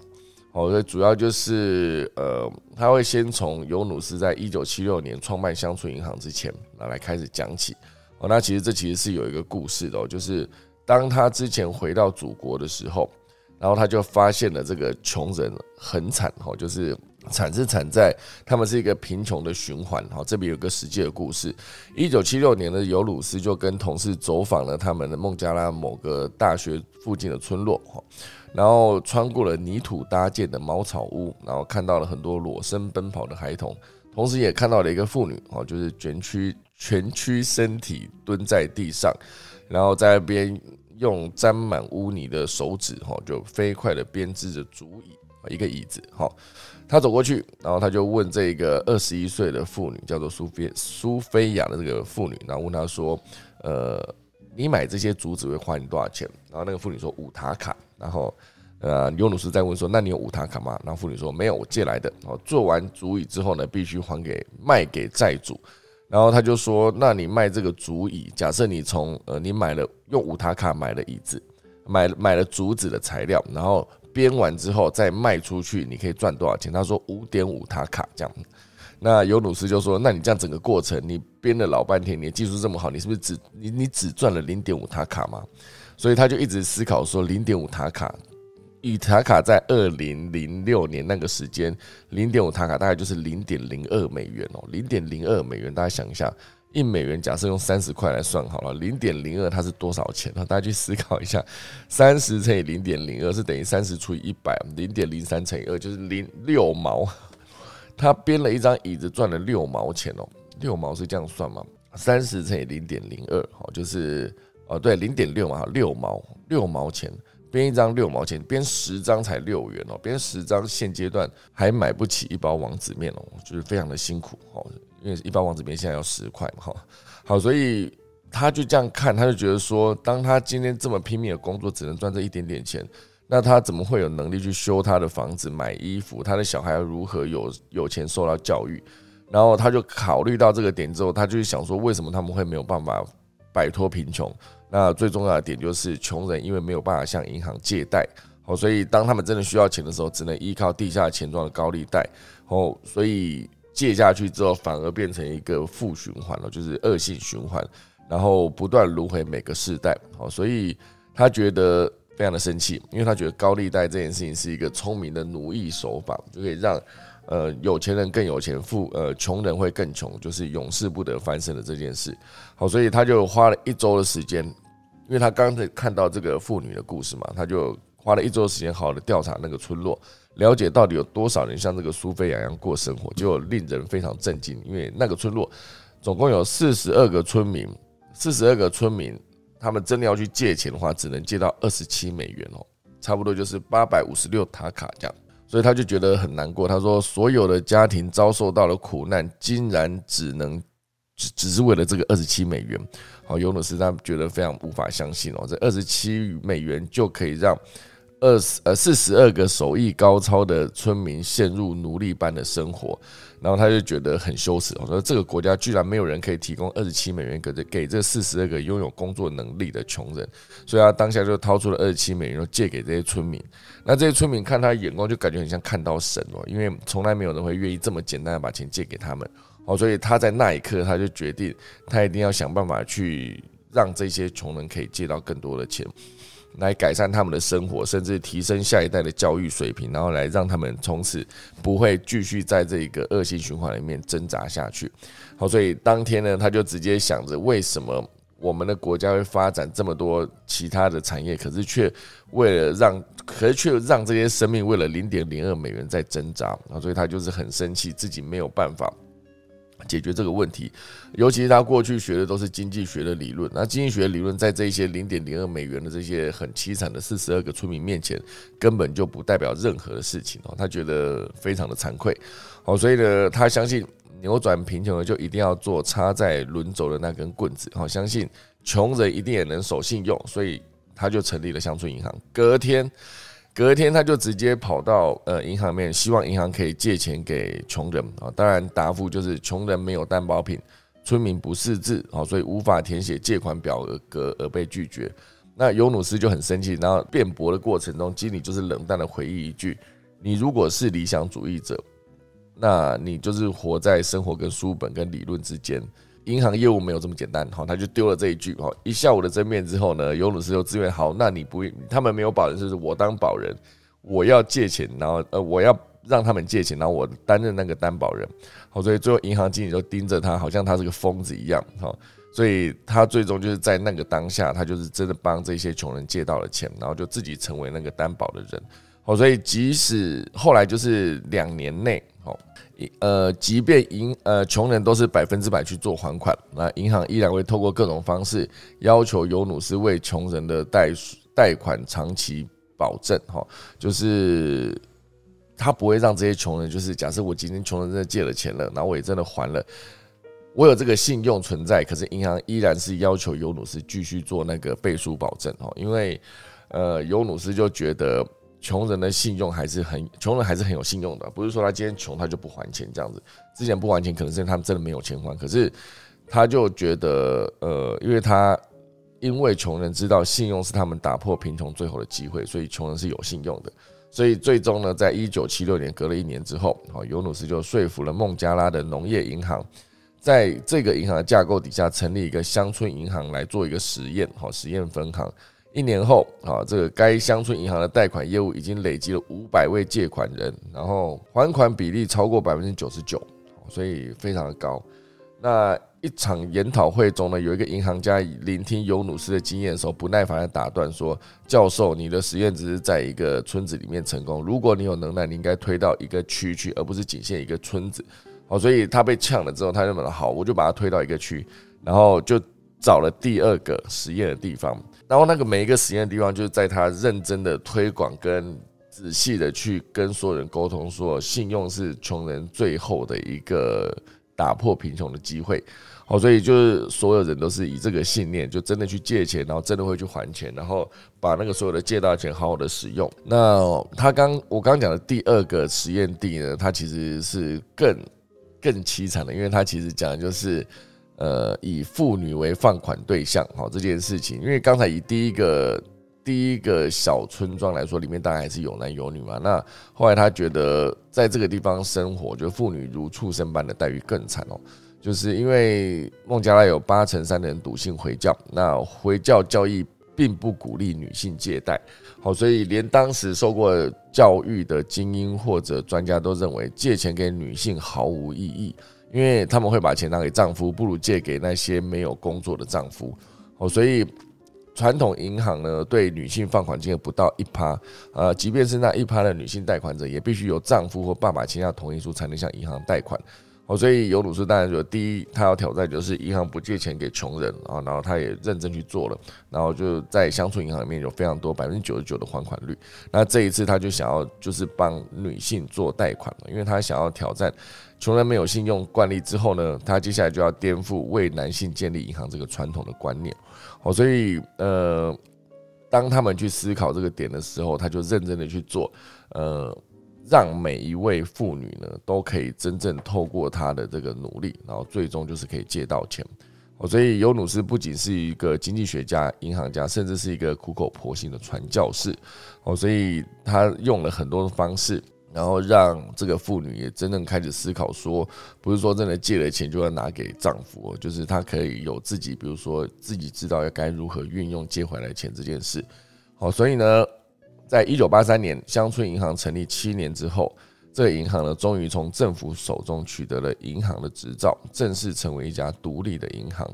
Speaker 1: 哦，所以主要就是呃，他会先从尤努斯在一九七六年创办乡村银行之前那来开始讲起。哦，那其实这其实是有一个故事的，就是当他之前回到祖国的时候，然后他就发现了这个穷人很惨，哈，就是惨是惨在他们是一个贫穷的循环。哈，这边有个实际的故事，一九七六年的尤努斯就跟同事走访了他们的孟加拉某个大学附近的村落，哈。然后穿过了泥土搭建的茅草屋，然后看到了很多裸身奔跑的孩童，同时也看到了一个妇女，哦，就是卷曲蜷曲身体蹲在地上，然后在那边用沾满污泥的手指，哈，就飞快的编织着竹椅，一个椅子，哈。他走过去，然后他就问这个二十一岁的妇女，叫做苏菲苏菲亚的这个妇女，然后问她说，呃，你买这些竹子会花你多少钱？然后那个妇女说五塔卡。然后，呃，尤努斯在问说：“那你有五塔卡吗？”然后妇女说：“没有，我借来的。”哦，做完竹椅之后呢，必须还给卖给债主。然后他就说：“那你卖这个竹椅，假设你从呃，你买了用五塔卡买了椅子，买买了竹子的材料，然后编完之后再卖出去，你可以赚多少钱？”他说：“五点五塔卡这样。”那尤努斯就说：“那你这样整个过程，你编了老半天，你的技术这么好，你是不是只你你只赚了零点五塔卡吗？”所以他就一直思考说，零点五塔卡，以塔卡在二零零六年那个时间，零点五塔卡大概就是零点零二美元哦，零点零二美元，大家想一下，一美元假设用三十块来算好了，零点零二它是多少钱？大家去思考一下，三十乘以零点零二是等于三十除以一百，零点零三乘以二就是零六毛，他编了一张椅子赚了六毛钱哦，六毛是这样算吗？三十乘以零点零二，好，就是。哦，对，零点六嘛，六毛六毛钱编一张六毛钱，编十张才六元哦，编十张现阶段还买不起一包王子面哦，就是非常的辛苦哦。因为一包王子面现在要十块嘛，哈，好，所以他就这样看，他就觉得说，当他今天这么拼命的工作，只能赚这一点点钱，那他怎么会有能力去修他的房子、买衣服？他的小孩要如何有有钱受到教育？然后他就考虑到这个点之后，他就想说，为什么他们会没有办法摆脱贫穷？那最重要的点就是，穷人因为没有办法向银行借贷，好，所以当他们真的需要钱的时候，只能依靠地下钱庄的高利贷，哦，所以借下去之后，反而变成一个负循环了，就是恶性循环，然后不断轮回每个世代，好，所以他觉得非常的生气，因为他觉得高利贷这件事情是一个聪明的奴役手法，就可以让。呃，有钱人更有钱，富呃穷人会更穷，就是永世不得翻身的这件事。好，所以他就花了一周的时间，因为他刚才看到这个妇女的故事嘛，他就花了一周时间，好好的调查那个村落，了解到底有多少人像这个苏菲亚一样过生活，就令人非常震惊。因为那个村落总共有四十二个村民，四十二个村民，他们真的要去借钱的话，只能借到二十七美元哦，差不多就是八百五十六塔卡这样。所以他就觉得很难过。他说：“所有的家庭遭受到了苦难，竟然只能只只是为了这个二十七美元。”好，尤努斯他觉得非常无法相信哦，这二十七美元就可以让。二十呃四十二个手艺高超的村民陷入奴隶般的生活，然后他就觉得很羞耻。我说这个国家居然没有人可以提供二十七美元给这给这四十二个拥有工作能力的穷人，所以他当下就掏出了二十七美元借给这些村民。那这些村民看他眼光就感觉很像看到神哦，因为从来没有人会愿意这么简单的把钱借给他们哦，所以他在那一刻他就决定他一定要想办法去让这些穷人可以借到更多的钱。来改善他们的生活，甚至提升下一代的教育水平，然后来让他们从此不会继续在这个恶性循环里面挣扎下去。好，所以当天呢，他就直接想着，为什么我们的国家会发展这么多其他的产业，可是却为了让，可是却让这些生命为了零点零二美元在挣扎啊！所以他就是很生气，自己没有办法。解决这个问题，尤其是他过去学的都是经济学的理论，那经济学理论在这些零点零二美元的这些很凄惨的四十二个村民面前，根本就不代表任何的事情哦，他觉得非常的惭愧，好，所以呢，他相信扭转贫穷的就一定要做插在轮轴的那根棍子，好，相信穷人一定也能守信用，所以他就成立了乡村银行，隔天。隔天他就直接跑到呃银行面，希望银行可以借钱给穷人啊。当然答复就是穷人没有担保品，村民不识字啊，所以无法填写借款表格而被拒绝。那尤努斯就很生气，然后辩驳的过程中，经理就是冷淡的回忆一句：“你如果是理想主义者，那你就是活在生活跟书本跟理论之间。”银行业务没有这么简单，好，他就丢了这一句，哈，一下午的争辩之后呢，尤努斯就自愿，好，那你不，他们没有保人，就是我当保人，我要借钱，然后呃，我要让他们借钱，然后我担任那个担保人，好，所以最后银行经理就盯着他，好像他是个疯子一样，哈，所以他最终就是在那个当下，他就是真的帮这些穷人借到了钱，然后就自己成为那个担保的人，好，所以即使后来就是两年内，呃，即便银呃穷人都是百分之百去做还款，那银行依然会透过各种方式要求尤努斯为穷人的贷贷款长期保证，哈，就是他不会让这些穷人，就是假设我今天穷人真的借了钱了，然后我也真的还了，我有这个信用存在，可是银行依然是要求尤努斯继续做那个背书保证，哈，因为呃尤努斯就觉得。穷人的信用还是很，穷人还是很有信用的，不是说他今天穷他就不还钱这样子。之前不还钱，可能是他们真的没有钱还。可是他就觉得，呃，因为他因为穷人知道信用是他们打破贫穷最后的机会，所以穷人是有信用的。所以最终呢，在一九七六年隔了一年之后，好，尤努斯就说服了孟加拉的农业银行，在这个银行的架构底下成立一个乡村银行来做一个实验，好，实验分行。一年后，啊，这个该乡村银行的贷款业务已经累积了五百位借款人，然后还款比例超过百分之九十九，所以非常的高。那一场研讨会中呢，有一个银行家聆听尤努斯的经验的时候，不耐烦的打断说：“教授，你的实验只是在一个村子里面成功，如果你有能耐，你应该推到一个区去，而不是仅限一个村子。”哦，所以他被呛了之后，他就说：“好，我就把它推到一个区，然后就找了第二个实验的地方。”然后那个每一个实验的地方，就是在他认真的推广跟仔细的去跟所有人沟通，说信用是穷人最后的一个打破贫穷的机会。好，所以就是所有人都是以这个信念，就真的去借钱，然后真的会去还钱，然后把那个所有的借到钱好好的使用。那他刚我刚讲的第二个实验地呢，他其实是更更凄惨的，因为他其实讲的就是呃以妇女为放款对象，好这件事情。因为刚才以第一个第一个小村庄来说，里面当然还是有男有女嘛。那后来他觉得在这个地方生活，就妇女如畜生般的待遇更惨哦。就是因为孟加拉有八成三的人笃信回教，那回教教义并不鼓励女性借贷，好，所以连当时受过教育的精英或者专家都认为借钱给女性毫无意义，因为他们会把钱拿给丈夫，不如借给那些没有工作的丈夫，哦，所以传统银行呢对女性放款金额不到一趴，呃，即便是那一趴的女性贷款者，也必须由丈夫或爸爸签下同意书才能向银行贷款。哦，所以尤鲁斯当然说，第一，他要挑战就是银行不借钱给穷人啊，然后他也认真去做了，然后就在乡村银行里面有非常多百分之九十九的还款率。那这一次他就想要就是帮女性做贷款了，因为他想要挑战穷人没有信用惯例之后呢，他接下来就要颠覆为男性建立银行这个传统的观念。哦，所以呃，当他们去思考这个点的时候，他就认真的去做，呃。让每一位妇女呢都可以真正透过她的这个努力，然后最终就是可以借到钱。哦，所以尤努斯不仅是一个经济学家、银行家，甚至是一个苦口婆心的传教士。哦，所以他用了很多的方式，然后让这个妇女也真正开始思考，说不是说真的借了钱就要拿给丈夫，就是她可以有自己，比如说自己知道要该如何运用借回来钱这件事。好，所以呢。在一九八三年，乡村银行成立七年之后，这个银行呢，终于从政府手中取得了银行的执照，正式成为一家独立的银行。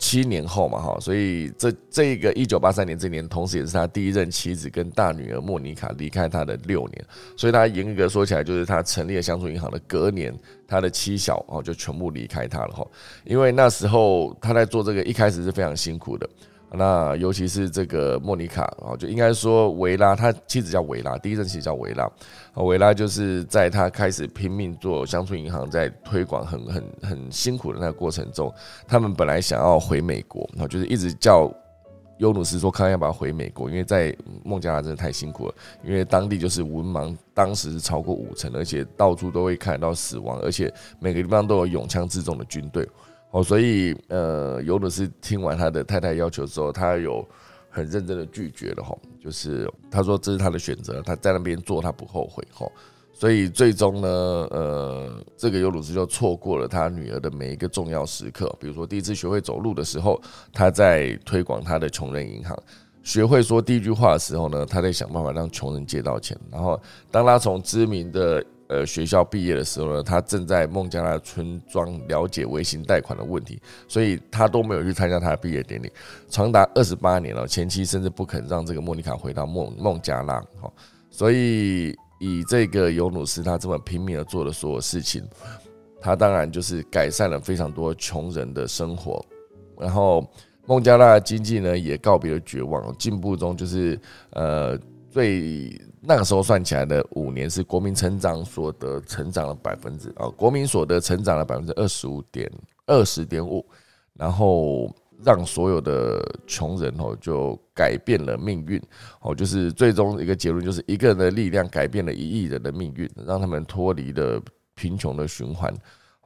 Speaker 1: 七年后嘛，哈，所以这这个一九八三年这年，同时也是他第一任妻子跟大女儿莫妮卡离开他的六年，所以他严格说起来，就是他成立了乡村银行的隔年，他的妻小哦就全部离开他了哈，因为那时候他在做这个一开始是非常辛苦的。那尤其是这个莫妮卡啊，就应该说维拉，他妻子叫维拉，第一任妻子叫维拉。维拉就是在他开始拼命做乡村银行，在推广很很很辛苦的那个过程中，他们本来想要回美国，然后就是一直叫尤努斯说，看要不要回美国，因为在孟加拉真的太辛苦了，因为当地就是文盲，当时是超过五成，而且到处都会看到死亡，而且每个地方都有拥枪自重的军队。哦，所以呃，尤努斯听完他的太太要求之后，他有很认真的拒绝了哈，就是他说这是他的选择，他在那边做他不后悔哈，所以最终呢，呃，这个尤努斯就错过了他女儿的每一个重要时刻，比如说第一次学会走路的时候，他在推广他的穷人银行，学会说第一句话的时候呢，他在想办法让穷人借到钱，然后当他从知名的。呃，学校毕业的时候呢，他正在孟加拉村庄了解微型贷款的问题，所以他都没有去参加他的毕业典礼，长达二十八年了。前妻甚至不肯让这个莫妮卡回到孟孟加拉，哈，所以以这个尤努斯他这么拼命的做的所有事情，他当然就是改善了非常多穷人的生活，然后孟加拉的经济呢也告别了绝望，进步中就是呃最。那个时候算起来的五年是国民成长所得成长了百分之啊，国民所得成长了百分之二十五点二十点五，然后让所有的穷人哦就改变了命运哦，就是最终一个结论就是一个人的力量改变了一亿人的命运，让他们脱离了贫穷的循环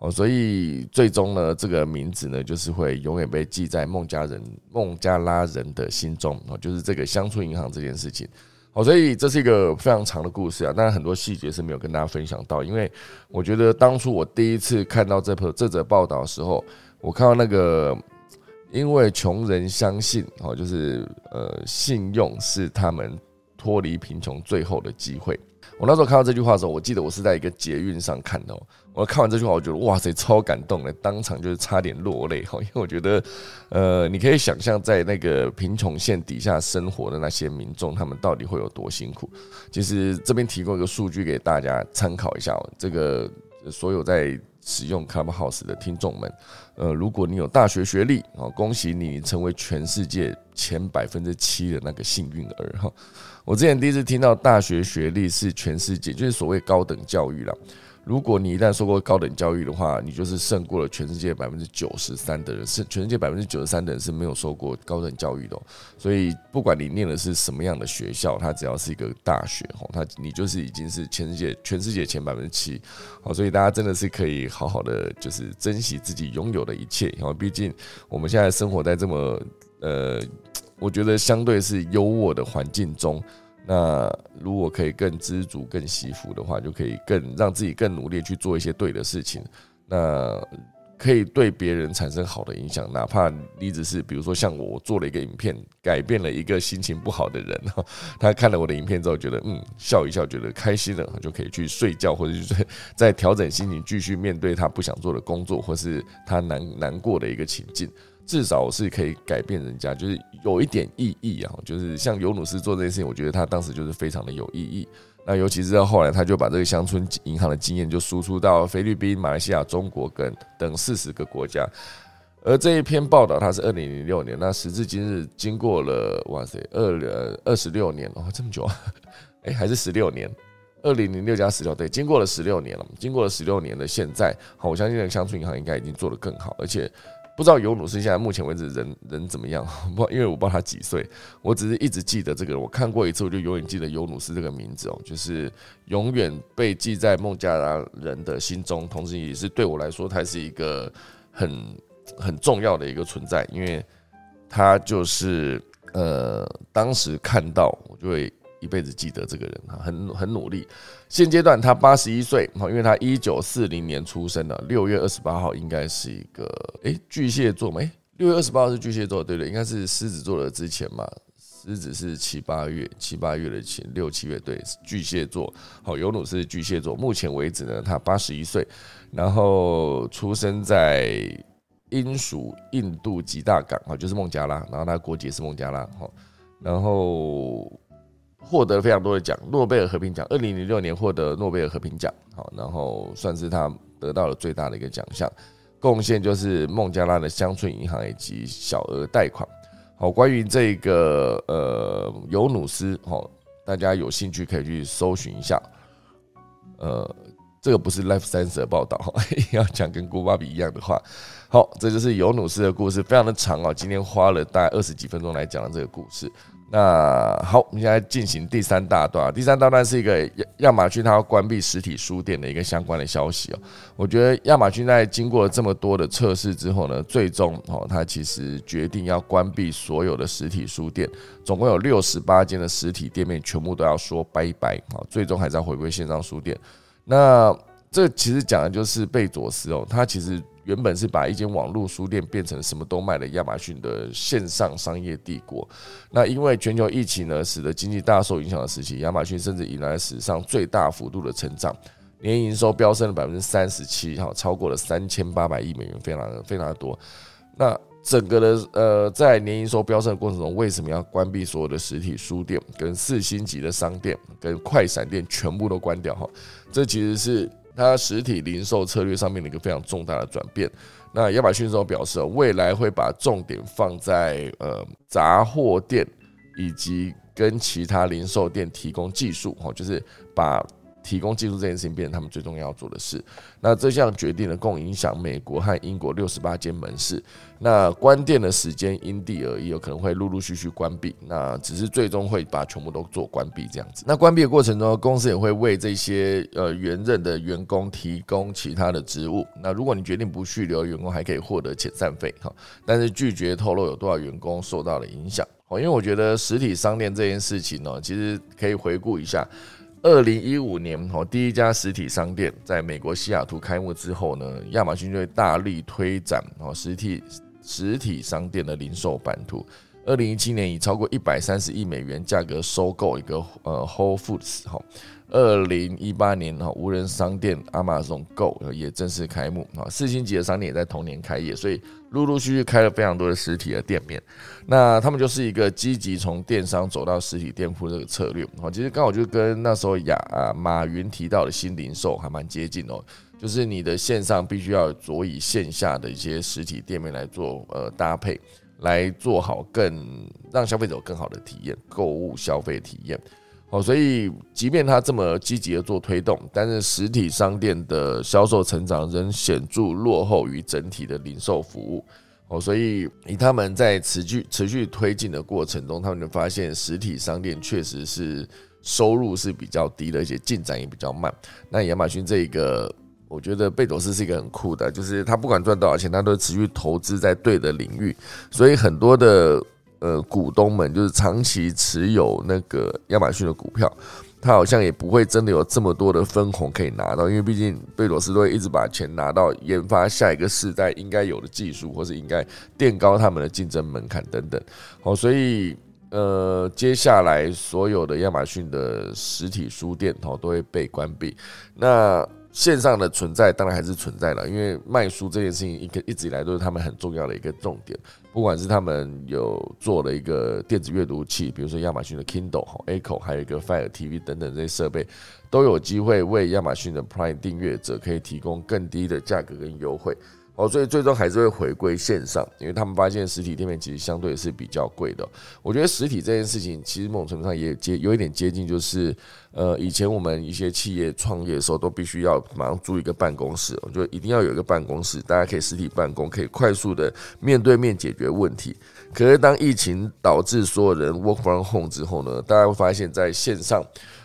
Speaker 1: 哦，所以最终呢，这个名字呢就是会永远被记在孟加人孟加拉人的心中哦，就是这个乡村银行这件事情。好，所以这是一个非常长的故事啊，当然很多细节是没有跟大家分享到，因为我觉得当初我第一次看到这篇这则报道的时候，我看到那个，因为穷人相信哦，就是呃，信用是他们脱离贫穷最后的机会。我那时候看到这句话的时候，我记得我是在一个捷运上看的。我看完这句话，我觉得哇塞，超感动的，当场就是差点落泪哈。因为我觉得，呃，你可以想象在那个贫穷线底下生活的那些民众，他们到底会有多辛苦。其实这边提供一个数据给大家参考一下，这个所有在使用 Clubhouse 的听众们，呃，如果你有大学学历啊，恭喜你成为全世界前百分之七的那个幸运儿哈。我之前第一次听到大学学历是全世界，就是所谓高等教育了。如果你一旦受过高等教育的话，你就是胜过了全世界百分之九十三的人，是全世界百分之九十三的人是没有受过高等教育的。所以不管你念的是什么样的学校，它只要是一个大学，吼，它你就是已经是全世界全世界前百分之七。好，所以大家真的是可以好好的就是珍惜自己拥有的一切，因为毕竟我们现在生活在这么呃，我觉得相对是优渥的环境中。那如果可以更知足、更惜福的话，就可以更让自己更努力去做一些对的事情。那可以对别人产生好的影响，哪怕你只是比如说像我做了一个影片，改变了一个心情不好的人，<laughs> 他看了我的影片之后，觉得嗯笑一笑，觉得开心了，就可以去睡觉，或者就是在调整心情，继续面对他不想做的工作，或是他难难过的一个情境。至少是可以改变人家，就是有一点意义啊。就是像尤努斯做这件事情，我觉得他当时就是非常的有意义。那尤其是到后来，他就把这个乡村银行的经验就输出到菲律宾、马来西亚、中国跟等四十个国家。而这一篇报道，它是二零零六年，那时至今日，经过了哇塞二二十六年哦，这么久啊？<laughs> 哎，还是十六年？二零零六加十六，对，经过了十六年了。经过了十六年的现在，好，我相信那个乡村银行应该已经做得更好，而且。不知道尤努斯现在目前为止人人怎么样？<laughs> 不，因为我不知道他几岁，我只是一直记得这个人。我看过一次，我就永远记得尤努斯这个名字哦，就是永远被记在孟加拉人的心中，同时也是对我来说，他是一个很很重要的一个存在，因为他就是呃，当时看到我就会。一辈子记得这个人啊，很很努力。现阶段他八十一岁，哈，因为他一九四零年出生的，六月二十八号应该是一个诶巨蟹座嘛？诶，六月二十八号是巨蟹座，对对，应该是狮子座的之前嘛。狮子是七八月，七八月的前六七月，对，巨蟹座。好，尤努是巨蟹座。目前为止呢，他八十一岁，然后出生在英属印度吉大港，哈，就是孟加拉，然后他国籍是孟加拉，哈，然后。获得非常多的奖，诺贝尔和平奖，二零零六年获得诺贝尔和平奖，好，然后算是他得到了最大的一个奖项，贡献就是孟加拉的乡村银行以及小额贷款。好，关于这个呃尤努斯，好，大家有兴趣可以去搜寻一下。呃，这个不是 Life Science 的报道，<laughs> 要讲跟古巴比一样的话。好，这就是尤努斯的故事，非常的长哦，今天花了大概二十几分钟来讲了这个故事。那好，我们现在进行第三大段。第三大段是一个亚马逊它要关闭实体书店的一个相关的消息哦。我觉得亚马逊在经过了这么多的测试之后呢，最终哦，它其实决定要关闭所有的实体书店，总共有六十八间的实体店面全部都要说拜拜啊，最终还是要回归线上书店。那这其实讲的就是贝佐斯哦，他其实。原本是把一间网络书店变成什么都卖的亚马逊的线上商业帝国。那因为全球疫情呢，使得经济大受影响的时期，亚马逊甚至迎来史上最大幅度的成长，年营收飙升了百分之三十七，哈，超过了三千八百亿美元，非常非常的多。那整个的呃，在年营收飙升的过程中，为什么要关闭所有的实体书店、跟四星级的商店、跟快闪店全部都关掉？哈，这其实是。它实体零售策略上面的一个非常重大的转变。那亚马逊之后表示，未来会把重点放在呃杂货店以及跟其他零售店提供技术，哈，就是把。提供技术这件事情变成他们最重要做的事。那这项决定呢，共影响美国和英国六十八间门市。那关店的时间因地而异，有可能会陆陆续续关闭。那只是最终会把全部都做关闭这样子。那关闭的过程中，公司也会为这些呃原任的员工提供其他的职务。那如果你决定不续留员工，还可以获得遣散费哈。但是拒绝透露有多少员工受到了影响。哦，因为我觉得实体商店这件事情呢，其实可以回顾一下。二零一五年，哦，第一家实体商店在美国西雅图开幕之后呢，亚马逊就会大力推展哦实体实体商店的零售版图。二零一七年以超过一百三十亿美元价格收购一个呃 Whole Foods 哈。二零一八年哈，无人商店 Amazon Go 也正式开幕啊，四星级的商店也在同年开业，所以陆陆续续开了非常多的实体的店面。那他们就是一个积极从电商走到实体店铺这个策略啊，其实刚好就跟那时候雅啊马云提到的新零售还蛮接近哦，就是你的线上必须要佐以线下的一些实体店面来做呃搭配，来做好更让消费者有更好的体验，购物消费体验。哦，所以即便他这么积极的做推动，但是实体商店的销售成长仍显著落后于整体的零售服务。哦，所以以他们在持续持续推进的过程中，他们就发现实体商店确实是收入是比较低的，而且进展也比较慢。那亚马逊这一个，我觉得贝佐斯是一个很酷的，就是他不管赚多少钱，他都持续投资在对的领域，所以很多的。呃，股东们就是长期持有那个亚马逊的股票，他好像也不会真的有这么多的分红可以拿到，因为毕竟贝罗斯都会一直把钱拿到研发下一个世代应该有的技术，或是应该垫高他们的竞争门槛等等。好，所以呃，接下来所有的亚马逊的实体书店哦都会被关闭。那线上的存在当然还是存在了，因为卖书这件事情一个一直以来都是他们很重要的一个重点。不管是他们有做了一个电子阅读器，比如说亚马逊的 Kindle、Echo，还有一个 Fire TV 等等这些设备，都有机会为亚马逊的 Prime 订阅者可以提供更低的价格跟优惠。哦，所以最终还是会回归线上，因为他们发现实体店面其实相对是比较贵的。我觉得实体这件事情，其实某种程度上也接有一点接近，就是呃，以前我们一些企业创业的时候，都必须要马上租一个办公室，我觉得一定要有一个办公室，大家可以实体办公，可以快速的面对面解决问题。可是当疫情导致所有人 work from home 之后呢，大家会发现在线上。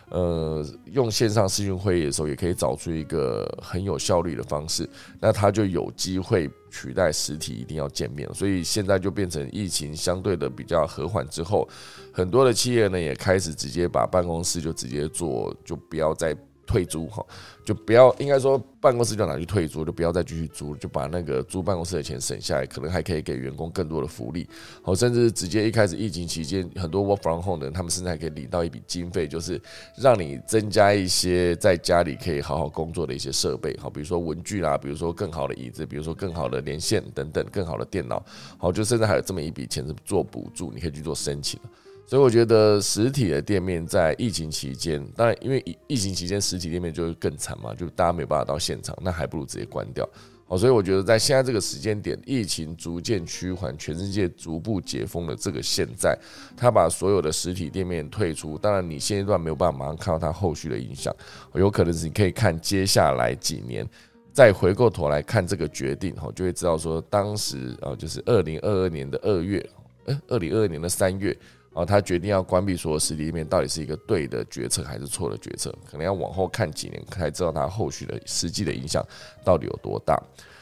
Speaker 1: 呃，用线上视讯会议的时候，也可以找出一个很有效率的方式，那它就有机会取代实体一定要见面。所以现在就变成疫情相对的比较和缓之后，很多的企业呢也开始直接把办公室就直接做，就不要再。退租哈，就不要应该说办公室就拿去退租，就不要再继续租，就把那个租办公室的钱省下来，可能还可以给员工更多的福利，好，甚至直接一开始疫情期间，很多 work from home 的人，他们甚至还可以领到一笔经费，就是让你增加一些在家里可以好好工作的一些设备，好，比如说文具啦，比如说更好的椅子，比如说更好的连线等等，更好的电脑，好，就甚至还有这么一笔钱是做补助，你可以去做申请。所以我觉得实体的店面在疫情期间，当然因为疫疫情期间实体店面就会更惨嘛，就大家没有办法到现场，那还不如直接关掉。好，所以我觉得在现在这个时间点，疫情逐渐趋缓，全世界逐步解封的这个现在，他把所有的实体店面退出，当然你现阶段没有办法马上看到它后续的影响，有可能是你可以看接下来几年，再回过头来看这个决定，哈，就会知道说当时啊，就是二零二二年的二月，呃，二零二二年的三月。哦，他决定要关闭所有实体店面，到底是一个对的决策还是错的决策？可能要往后看几年才知道它后续的实际的影响到底有多大。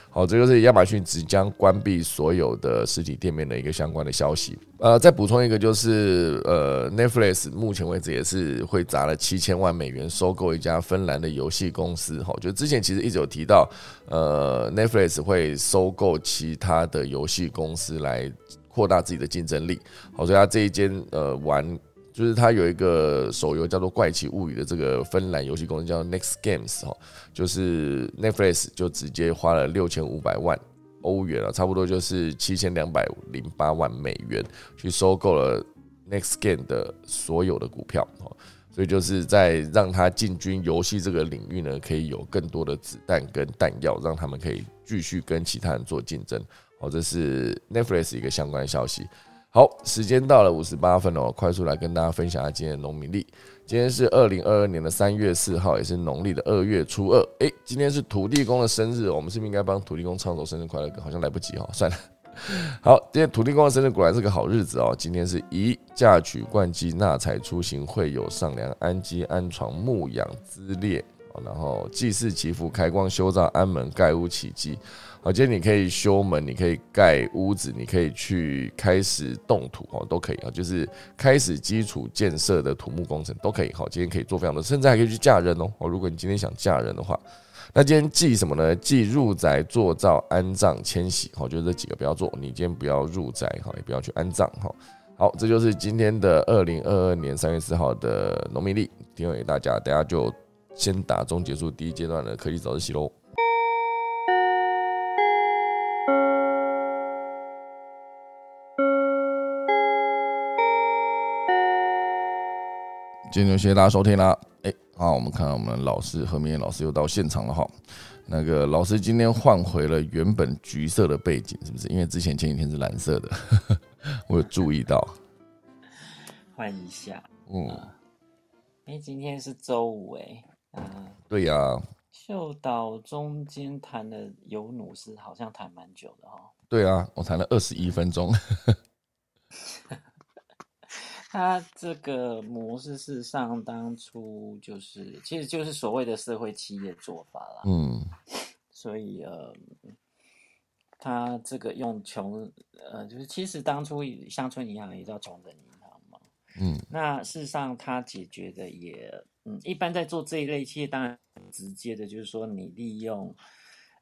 Speaker 1: 好，这就是亚马逊即将关闭所有的实体店面的一个相关的消息。呃，再补充一个，就是呃，Netflix 目前为止也是会砸了七千万美元收购一家芬兰的游戏公司。哈，就之前其实一直有提到，呃，Netflix 会收购其他的游戏公司来。扩大自己的竞争力，好，所以他这一间呃玩，就是他有一个手游叫做《怪奇物语》的这个芬兰游戏公司叫 Next Games 哈，就是 Netflix 就直接花了六千五百万欧元啊，差不多就是七千两百零八万美元去收购了 Next Game 的所有的股票哈，所以就是在让他进军游戏这个领域呢，可以有更多的子弹跟弹药，让他们可以继续跟其他人做竞争。好，这是 Netflix 一个相关消息。好，时间到了五十八分了，快速来跟大家分享一下今天的农民历。今天是二零二二年的三月四号，也是农历的二月初二。诶，今天是土地公的生日，我们是不是应该帮土地公唱首生日快乐歌？好像来不及哈，算了。好，今天土地公的生日果然是个好日子哦。今天是宜嫁娶冠祭纳财出行会有上梁安基安床牧养资列，然后祭祀祈福开光修造安门盖屋起基。好，今天你可以修门，你可以盖屋子，你可以去开始动土哦，都可以啊，就是开始基础建设的土木工程都可以。好，今天可以做非常多，甚至还可以去嫁人哦。如果你今天想嫁人的话，那今天忌什么呢？忌入宅、做灶、安葬、迁徙。好，就这几个不要做。你今天不要入宅，哈，也不要去安葬，哈。好，这就是今天的二零二二年三月四号的农民历，提供给大家。等下就先打钟结束第一阶段的科技早自习喽。今天谢谢大家收听啦！哎，好，我们看到我们老师何明燕老师又到现场了哈。那个老师今天换回了原本橘色的背景，是不是？因为之前前几天是蓝色的，<laughs> 我有注意到。
Speaker 2: 换一下，
Speaker 1: 嗯。
Speaker 2: 哎，今天是周五哎，
Speaker 1: 嗯，对呀。
Speaker 2: 秀导中间谈的尤努斯好像谈蛮久的哈。
Speaker 1: 对啊，我谈了二十一分钟。
Speaker 2: 他这个模式事实上当初就是，其实就是所谓的社会企业做法啦。嗯，<laughs> 所以呃，他这个用穷呃，就是其实当初乡村银行也叫穷人银行嘛。嗯，那事实上他解决的也，嗯，一般在做这一类企业，当然直接的就是说你利用。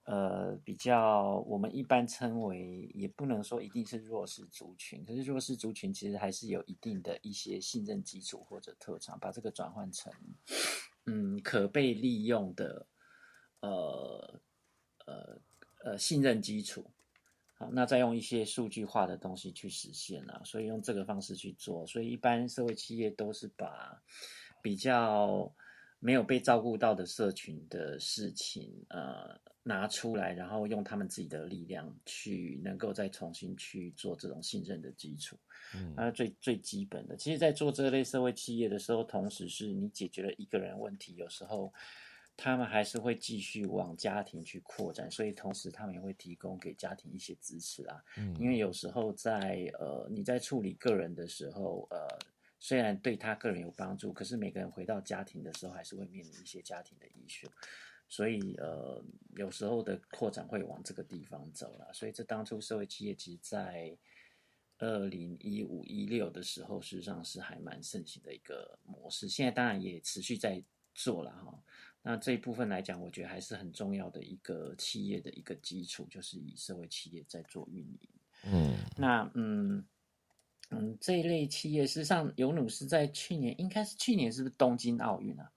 Speaker 2: 呃，比较我们一般称为，也不能说一定是弱势族群，可是弱势族群其实还是有一定的一些信任基础或者特长，把这个转换成嗯可被利用的呃呃呃信任基础，好，那再用一些数据化的东西去实现啊，所以用这个方式去做，所以一般社会企业都是把比较。没有被照顾到的社群的事情，呃，拿出来，然后用他们自己的力量去，能够再重新去做这种信任的基础，嗯，那最最基本的，其实，在做这类社会企业的时候，同时是你解决了一个人问题，有时候他们还是会继续往家庭去扩展，所以同时他们也会提供给家庭一些支持啊，嗯，因为有时候在呃你在处理个人的时候，呃。虽然对他个人有帮助，可是每个人回到家庭的时候，还是会面临一些家庭的遗术，所以呃，有时候的扩展会往这个地方走了。所以这当初社会企业其实，在二零一五一六的时候，事实上是还蛮盛行的一个模式。现在当然也持续在做了哈。那这一部分来讲，我觉得还是很重要的一个企业的一个基础，就是以社会企业在做运营。嗯，那嗯。嗯，这一类企业，事实上，尤努斯在去年，应该是去年，是不是东京奥运啊？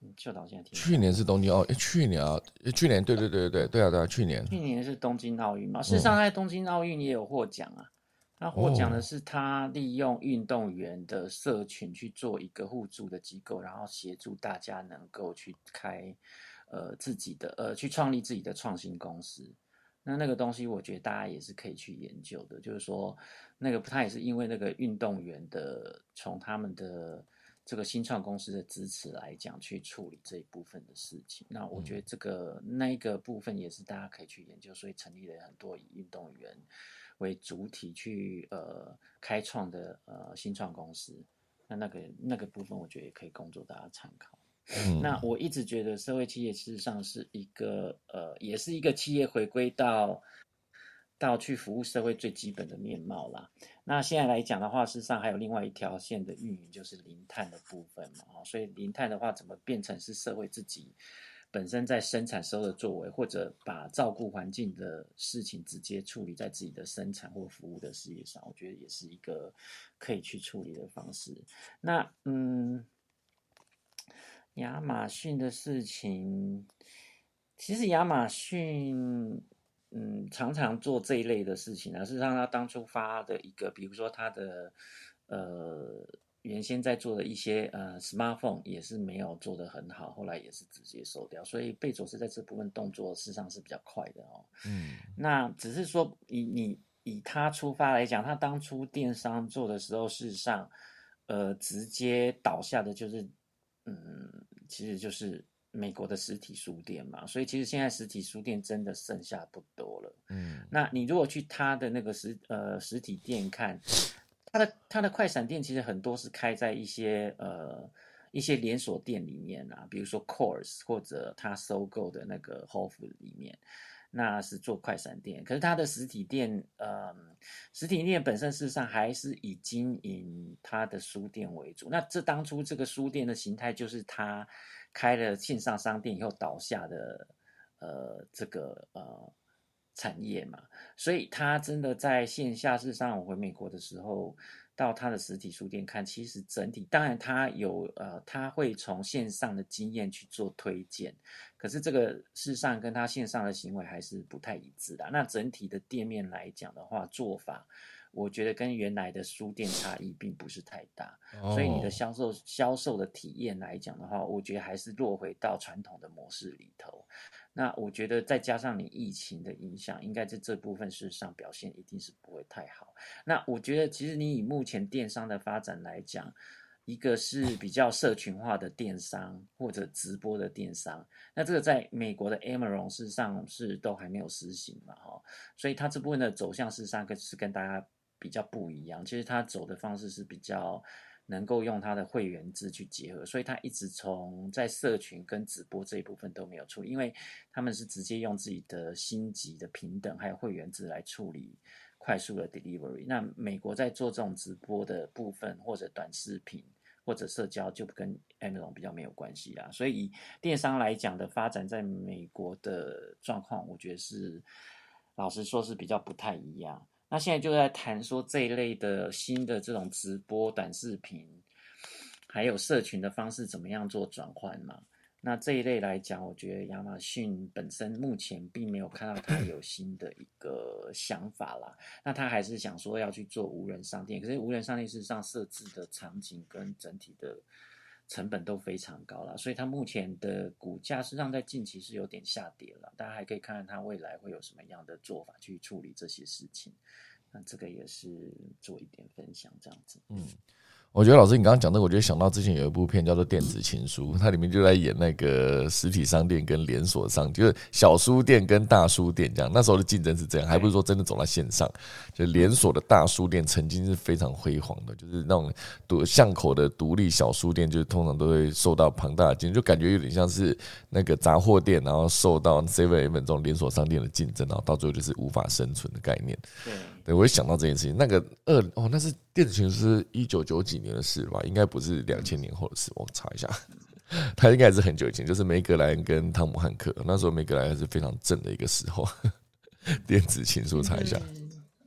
Speaker 2: 嗯，就到现在。
Speaker 1: 去年是东京奥，去年啊，去年，对对对对对对啊对啊，去年。
Speaker 2: 去年是东京奥运嘛？事实上，在东京奥运也有获奖啊。他获奖的是他利用运动员的社群去做一个互助的机构，然后协助大家能够去开呃自己的呃去创立自己的创新公司。那那个东西，我觉得大家也是可以去研究的。就是说，那个他也是因为那个运动员的从他们的这个新创公司的支持来讲，去处理这一部分的事情。那我觉得这个那一个部分也是大家可以去研究，所以成立了很多以运动员为主体去呃开创的呃新创公司。那那个那个部分，我觉得也可以供作大家参考。那我一直觉得社会企业事实上是一个呃，也是一个企业回归到到去服务社会最基本的面貌啦。那现在来讲的话，事实上还有另外一条线的运营，就是零碳的部分嘛。所以零碳的话，怎么变成是社会自己本身在生产时候的作为，或者把照顾环境的事情直接处理在自己的生产或服务的事业上，我觉得也是一个可以去处理的方式。那嗯。亚马逊的事情，其实亚马逊，嗯，常常做这一类的事情啊。事实上，他当初发的一个，比如说他的，呃，原先在做的一些呃，smartphone 也是没有做得很好，后来也是直接收掉。所以贝佐斯在这部分动作，事实上是比较快的哦。嗯，那只是说，以你以他出发来讲，他当初电商做的时候，事实上，呃，直接倒下的就是。嗯，其实就是美国的实体书店嘛，所以其实现在实体书店真的剩下不多了。嗯，那你如果去他的那个实呃实体店看，他的他的快闪店其实很多是开在一些呃一些连锁店里面啊，比如说 Course 或者他收购的那个 Whole Foods 里面。那是做快闪店，可是他的实体店，呃，实体店本身事实上还是以经营他的书店为主。那这当初这个书店的形态，就是他开了线上商店以后倒下的，呃，这个呃产业嘛。所以他真的在线下，事实上我回美国的时候。到他的实体书店看，其实整体当然他有呃，他会从线上的经验去做推荐，可是这个事实上跟他线上的行为还是不太一致的。那整体的店面来讲的话，做法。我觉得跟原来的书店差异并不是太大，所以你的销售销售的体验来讲的话，我觉得还是落回到传统的模式里头。那我觉得再加上你疫情的影响，应该在这部分事实上表现一定是不会太好。那我觉得其实你以目前电商的发展来讲，一个是比较社群化的电商或者直播的电商，那这个在美国的 Amazon 事实上是都还没有实行嘛，哈，所以它这部分的走向事实上跟是跟大家比较不一样。其实他走的方式是比较能够用他的会员制去结合，所以他一直从在社群跟直播这一部分都没有处理，因为他们是直接用自己的星级的平等还有会员制来处理。快速的 delivery，那美国在做这种直播的部分，或者短视频，或者社交，就跟 Amazon 比较没有关系啦。所以电商来讲的发展，在美国的状况，我觉得是老实说是比较不太一样。那现在就在谈说这一类的新的这种直播、短视频，还有社群的方式，怎么样做转换嘛？那这一类来讲，我觉得亚马逊本身目前并没有看到它有新的一个想法啦。那它还是想说要去做无人商店，可是无人商店事实上设置的场景跟整体的成本都非常高了，所以它目前的股价实际上在近期是有点下跌了。大家还可以看看它未来会有什么样的做法去处理这些事情。那这个也是做一点分享，这样子。
Speaker 1: 嗯。我觉得老师，你刚刚讲的，我觉得想到之前有一部片叫做《电子情书》，<laughs> 它里面就在演那个实体商店跟连锁商，就是小书店跟大书店这样。那时候的竞争是这样，还不是说真的走到线上。就连锁的大书店曾经是非常辉煌的，就是那种独巷口的独立小书店，就是通常都会受到庞大的竞争，就感觉有点像是那个杂货店，然后受到 Seven Eleven 这种连锁商店的竞争，然后到最后就是无法生存的概念。
Speaker 2: 对。
Speaker 1: 对，我也想到这件事情。那个二哦，那是电子琴是一九九几年的事吧？应该不是两千年后的事。我查一下，<laughs> 他应该是很久以前，就是梅格莱恩跟汤姆汉克那时候，梅格莱恩是非常正的一个时候。<laughs> 电子情书查一下。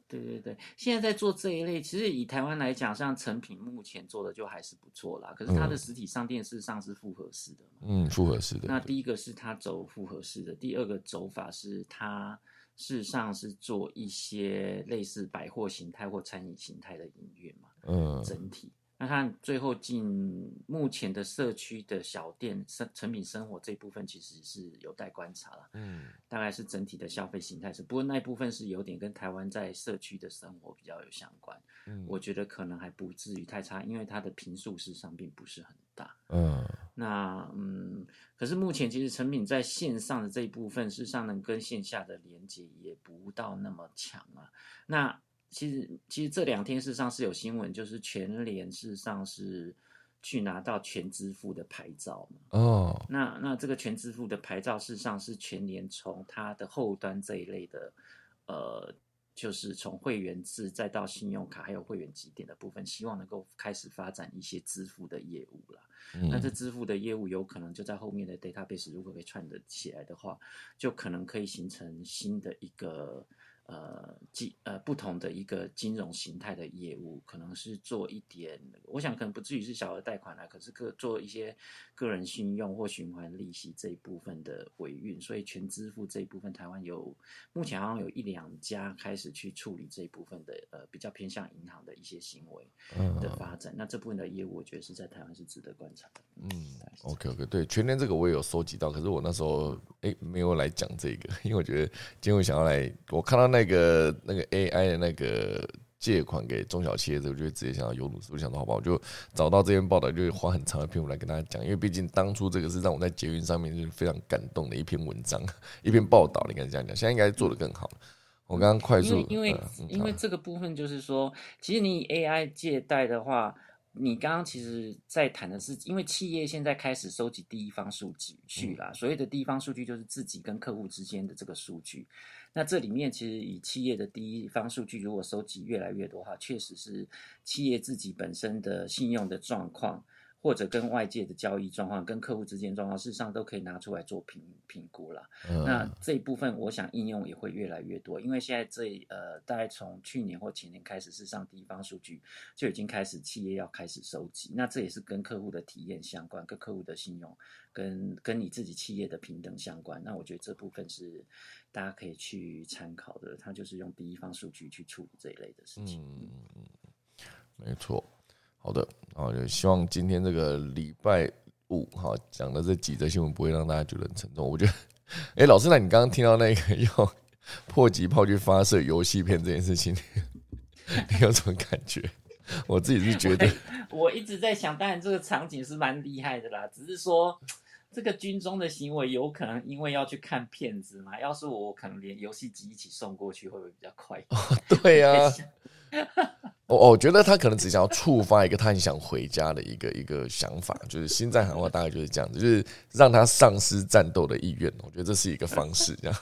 Speaker 2: 对对对，现在在做这一类，其实以台湾来讲，像成品目前做的就还是不错啦。可是它的实体商店事实上是复合式的。
Speaker 1: 嗯，复合式的。
Speaker 2: 那第一个是它走复合式的，第二个走法是它。事实上是做一些类似百货形态或餐饮形态的营运嘛，嗯，整体。那看最后进目前的社区的小店生成品生活这部分，其实是有待观察了。嗯，大概是整体的消费形态是，不过那一部分是有点跟台湾在社区的生活比较有相关。嗯，我觉得可能还不至于太差，因为它的平数事实上并不是很大。嗯，那嗯，可是目前其实成品在线上的这一部分，事实上能跟线下的连接也不到那么强啊。那其实，其实这两天事实上是有新闻，就是全联事实上是去拿到全支付的牌照嘛。哦，那那这个全支付的牌照事实上是全联从它的后端这一类的，呃。就是从会员制再到信用卡，还有会员积点的部分，希望能够开始发展一些支付的业务了。那这支付的业务有可能就在后面的 database 如果可以串得起来的话，就可能可以形成新的一个。呃，金呃不同的一个金融形态的业务，可能是做一点，我想可能不至于是小额贷款啦，可是个做一些个人信用或循环利息这一部分的维运，所以全支付这一部分，台湾有目前好像有一两家开始去处理这一部分的呃比较偏向银行的一些行为的发展，那这部分的业务，我觉得是在台湾是值得观察的。嗯
Speaker 1: ，OK OK，对，全年这个我也有收集到，可是我那时候哎没有来讲这个，因为我觉得今天我想要来，我看到那。那个那个 AI 的那个借款给中小企业，我就直接想到有鲁斯，我想到好吧，我就找到这篇报道，就花很长的篇幅来跟大家讲，因为毕竟当初这个是让我在捷运上面就是非常感动的一篇文章，一篇报道，你该这样讲，现在应该做的更好了。我刚刚快速，
Speaker 2: 因为因为这个部分就是说，其实你 AI 借贷的话，你刚刚其实在谈的是，因为企业现在开始收集第一方数据去啦，所谓的第一方数据就是自己跟客户之间的这个数据。那这里面其实以企业的第一方数据，如果收集越来越多哈，确实是企业自己本身的信用的状况。或者跟外界的交易状况、跟客户之间状况，事实上都可以拿出来做评评估了。那这一部分，我想应用也会越来越多，因为现在这呃，大概从去年或前年开始，事实上第一方数据就已经开始企业要开始收集。那这也是跟客户的体验相关，跟客户的信用，跟跟你自己企业的平等相关。那我觉得这部分是大家可以去参考的。它就是用第一方数据去处理这一类的事情。
Speaker 1: 嗯，没错。好的，后就希望今天这个礼拜五哈讲的这几则新闻不会让大家觉得很沉重。我觉得，哎，老师，那你刚刚听到那个用迫击炮去发射游戏片这件事情，<laughs> 你有什么感觉？我自己是觉得，
Speaker 2: 我一直在想，当然这个场景是蛮厉害的啦，只是说这个军中的行为有可能因为要去看片子嘛，要是我可能连游戏机一起送过去，会不会比较快？
Speaker 1: 哦对呀。<laughs> 我我觉得他可能只想要触发一个他很想回家的一个一个想法，就是心脏喊话大概就是这样子，就是让他丧失战斗的意愿。我觉得这是一个方式，这样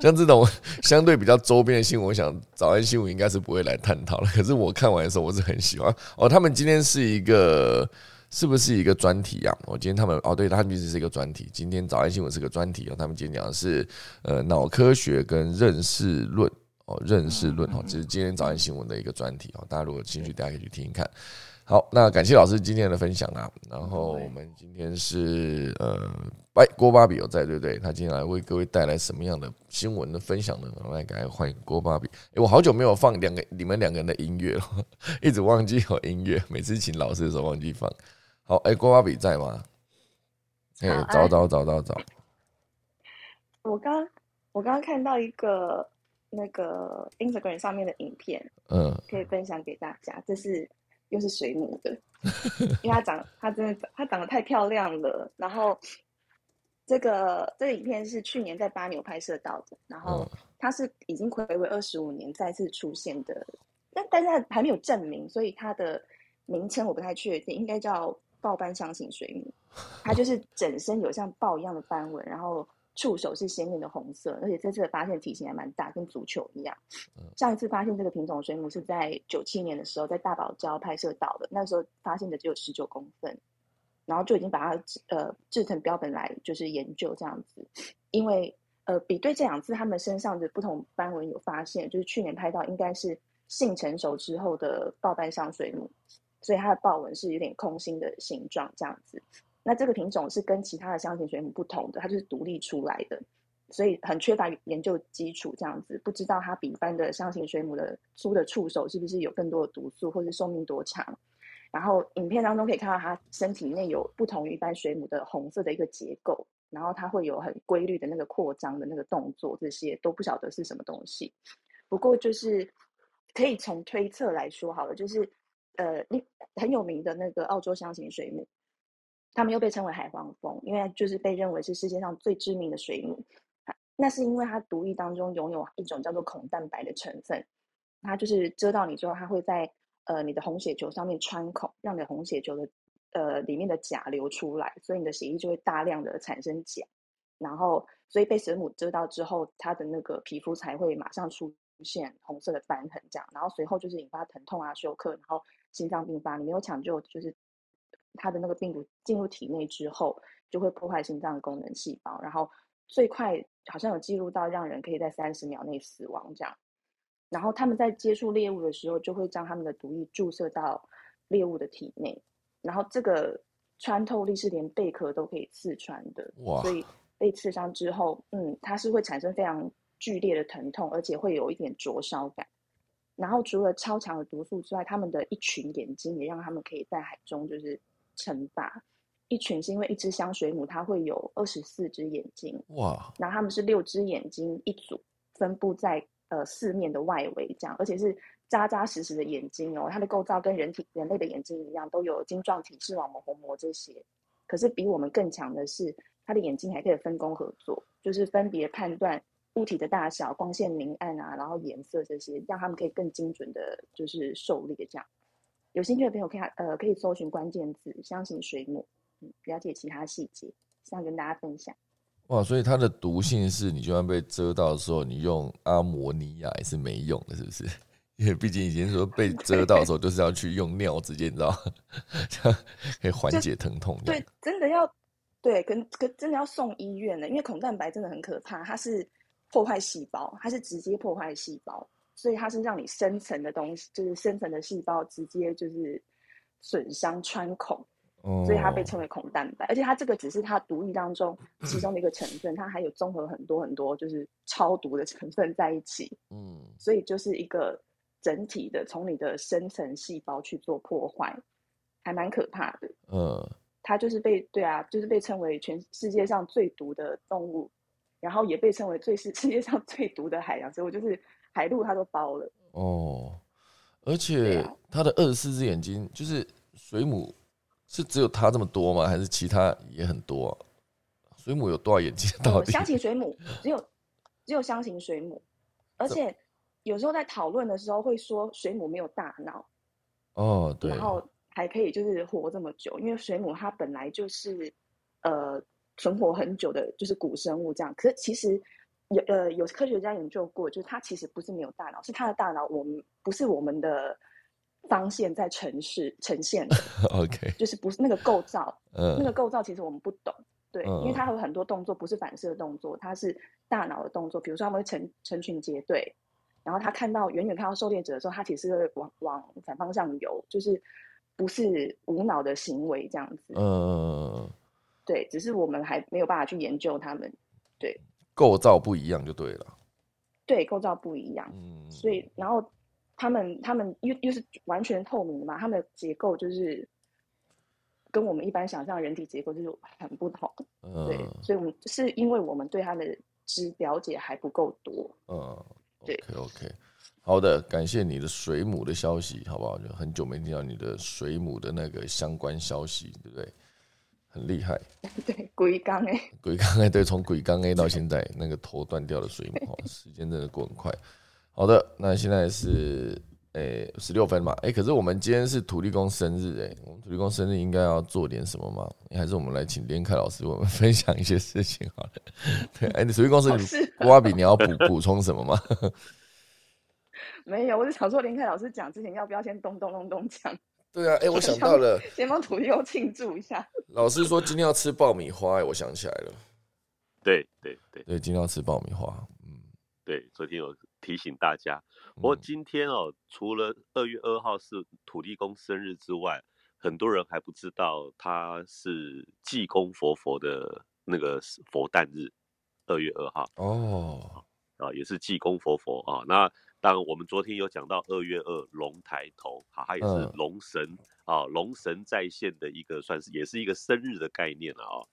Speaker 1: 像这种相对比较周边的新闻，我想早安新闻应该是不会来探讨了。可是我看完的时候，我是很喜欢哦。他们今天是一个是不是一个专题啊？我今天他们哦，对，他们其实是一个专题。今天早安新闻是个专题哦，他们今天讲的是呃脑科学跟认识论。哦，认识论哦，这是今天早安新闻的一个专题哦，大家如果有兴趣，大家可以去听一看。好，那感谢老师今天的分享啊。然后我们今天是呃，哎，郭巴比有在对不对？他今天来为各位带来什么样的新闻的分享呢？我来，赶快欢迎郭巴比。哎，我好久没有放两个你们两个人的音乐了，<laughs> 一直忘记有音乐，每次请老师的时候忘记放。好，哎，郭巴比在吗？哎，找找找找找。
Speaker 3: 我刚我刚刚看到一个。那个 Instagram 上面的影片，嗯，可以分享给大家。这是又是水母的，<laughs> 因为它长，它真的它长得太漂亮了。然后这个这个影片是去年在巴纽拍摄到的，然后它是已经暌违二十五年再次出现的，但但是还没有证明，所以它的名称我不太确定，应该叫豹斑箱型水母。它就是整身有像豹一样的斑纹，然后。触手是鲜艳的红色，而且这次的发现体型还蛮大，跟足球一样。上一次发现这个品种水母是在九七年的时候，在大堡礁拍摄到的，那时候发现的只有十九公分，然后就已经把它呃制成标本来就是研究这样子。因为呃比对这两次他们身上的不同斑纹有发现，就是去年拍到应该是性成熟之后的豹斑上水母，所以它的豹纹是有点空心的形状这样子。那这个品种是跟其他的箱型水母不同的，它就是独立出来的，所以很缺乏研究基础，这样子不知道它比一般的箱型水母的粗的触手是不是有更多的毒素，或是寿命多长。然后影片当中可以看到它身体内有不同于一般水母的红色的一个结构，然后它会有很规律的那个扩张的那个动作，这些都不晓得是什么东西。不过就是可以从推测来说好了，就是呃，你很有名的那个澳洲箱型水母。它们又被称为海黄蜂，因为就是被认为是世界上最知名的水母。那是因为它毒液当中拥有一种叫做孔蛋白的成分，它就是蛰到你之后，它会在呃你的红血球上面穿孔，让你的红血球的呃里面的钾流出来，所以你的血液就会大量的产生钾。然后，所以被水母蛰到之后，它的那个皮肤才会马上出现红色的斑痕，这样。然后随后就是引发疼痛啊、休克，然后心脏病发。你没有抢救，就是。它的那个病毒进入体内之后，就会破坏心脏功能细胞，然后最快好像有记录到让人可以在三十秒内死亡这样。然后他们在接触猎物的时候，就会将他们的毒液注射到猎物的体内，然后这个穿透力是连贝壳都可以刺穿的。所以被刺伤之后，嗯，它是会产生非常剧烈的疼痛，而且会有一点灼烧感。然后除了超强的毒素之外，他们的一群眼睛也让他们可以在海中就是。称霸一群是因为一只香水母，它会有二十四只眼睛哇，然后它们是六只眼睛一组，分布在呃四面的外围这样，而且是扎扎实实的眼睛哦，它的构造跟人体人类的眼睛一样，都有晶状体、视网膜、虹膜这些。可是比我们更强的是，它的眼睛还可以分工合作，就是分别判断物体的大小、光线明暗啊，然后颜色这些，让他们可以更精准的，就是狩猎这样。有兴趣的朋友可以呃可以搜寻关键字“相信水母”，嗯，了解其他细节，想跟大家分享。
Speaker 1: 哇，所以它的毒性是你就算被蛰到的时候，你用阿摩尼亚也是没用的，是不是？<laughs> 因为毕竟以前说 <laughs> 被蛰到的时候，就是要去用尿直接，你知道，这 <laughs> 样可以缓解疼痛。
Speaker 3: 对，真的要对，跟跟真的要送医院的，因为孔蛋白真的很可怕，它是破坏细胞，它是直接破坏细胞。所以它是让你深层的东西，就是深层的细胞直接就是损伤穿孔，所以它被称为孔蛋白。而且它这个只是它毒液当中 <clears throat> 其中的一个成分，它还有综合很多很多就是超毒的成分在一起。嗯，所以就是一个整体的从你的深层细胞去做破坏，还蛮可怕的。嗯，它就是被对啊，就是被称为全世界上最毒的动物，然后也被称为最是世界上最毒的海洋所以我，就是。海陆他都包了哦，
Speaker 1: 而且他的二十四只眼睛，就是水母是只有它这么多吗？还是其他也很多？水母有多少眼睛？到底？
Speaker 3: 箱型水母只有只有箱型水母，而且有时候在讨论的时候会说水母没有大脑。
Speaker 1: 哦，对。
Speaker 3: 然后还可以就是活这么久，因为水母它本来就是呃存活很久的，就是古生物这样。可是其实有呃有科学家研究过，就是它其实不是没有大脑，是它的大脑我们不是我们的方线在城市呈现的。<laughs>
Speaker 1: OK，
Speaker 3: 就是不是那个构造，<laughs> 嗯，那个构造其实我们不懂。对，因为它有很多动作不是反射动作，它是大脑的动作。比如说，他们会成成群结队，然后他看到远远看到狩猎者的时候，他其实会往往反方向游，就是不是无脑的行为这样子。嗯，对，只是我们还没有办法去研究他们。对，
Speaker 1: 构造不一样就对了。
Speaker 3: 对，构造不一样。嗯，所以然后他们他们又又是完全透明的嘛，他们的结构就是。跟我们一般想象人体结构就是很不同，嗯对，所以我们是因为我们对它的知了解还不够多，
Speaker 1: 嗯，对，OK，好的，感谢你的水母的消息，好不好？就很久没听到你的水母的那个相关消息，对不对？很厉害，<laughs>
Speaker 3: 对，鬼刚哎
Speaker 1: 鬼刚哎对，从鬼刚 A 到现在那个头断掉的水母，<laughs> 时间真的过很快。好的，那现在是。诶，十六分嘛，诶，可是我们今天是土地公生日，诶，我们土地公生日应该要做点什么吗？还是我们来请连凯老师为我们分享一些事情好了。<laughs> 对，哎，你土地公生日，郭阿比，你要补补充什么吗？
Speaker 3: 没有，我是想说连凯老师讲之前要不要先咚咚咚咚讲？
Speaker 1: 对啊，哎，我想到了，
Speaker 3: 先帮土地公庆祝一下。
Speaker 1: 老师说今天要吃爆米花，哎，我想起来了。
Speaker 4: 对对对
Speaker 1: 对，今天要吃爆米花。
Speaker 4: 嗯，对，昨天有提醒大家。不过今天哦，除了二月二号是土地公生日之外，很多人还不知道他是济公佛佛的那个佛诞日，二月二号
Speaker 1: 哦，
Speaker 4: 啊，也是济公佛佛啊。那当然，我们昨天有讲到二月二龙抬头，好，它也是龙神啊，龙神在线的一个算是也是一个生日的概念了啊。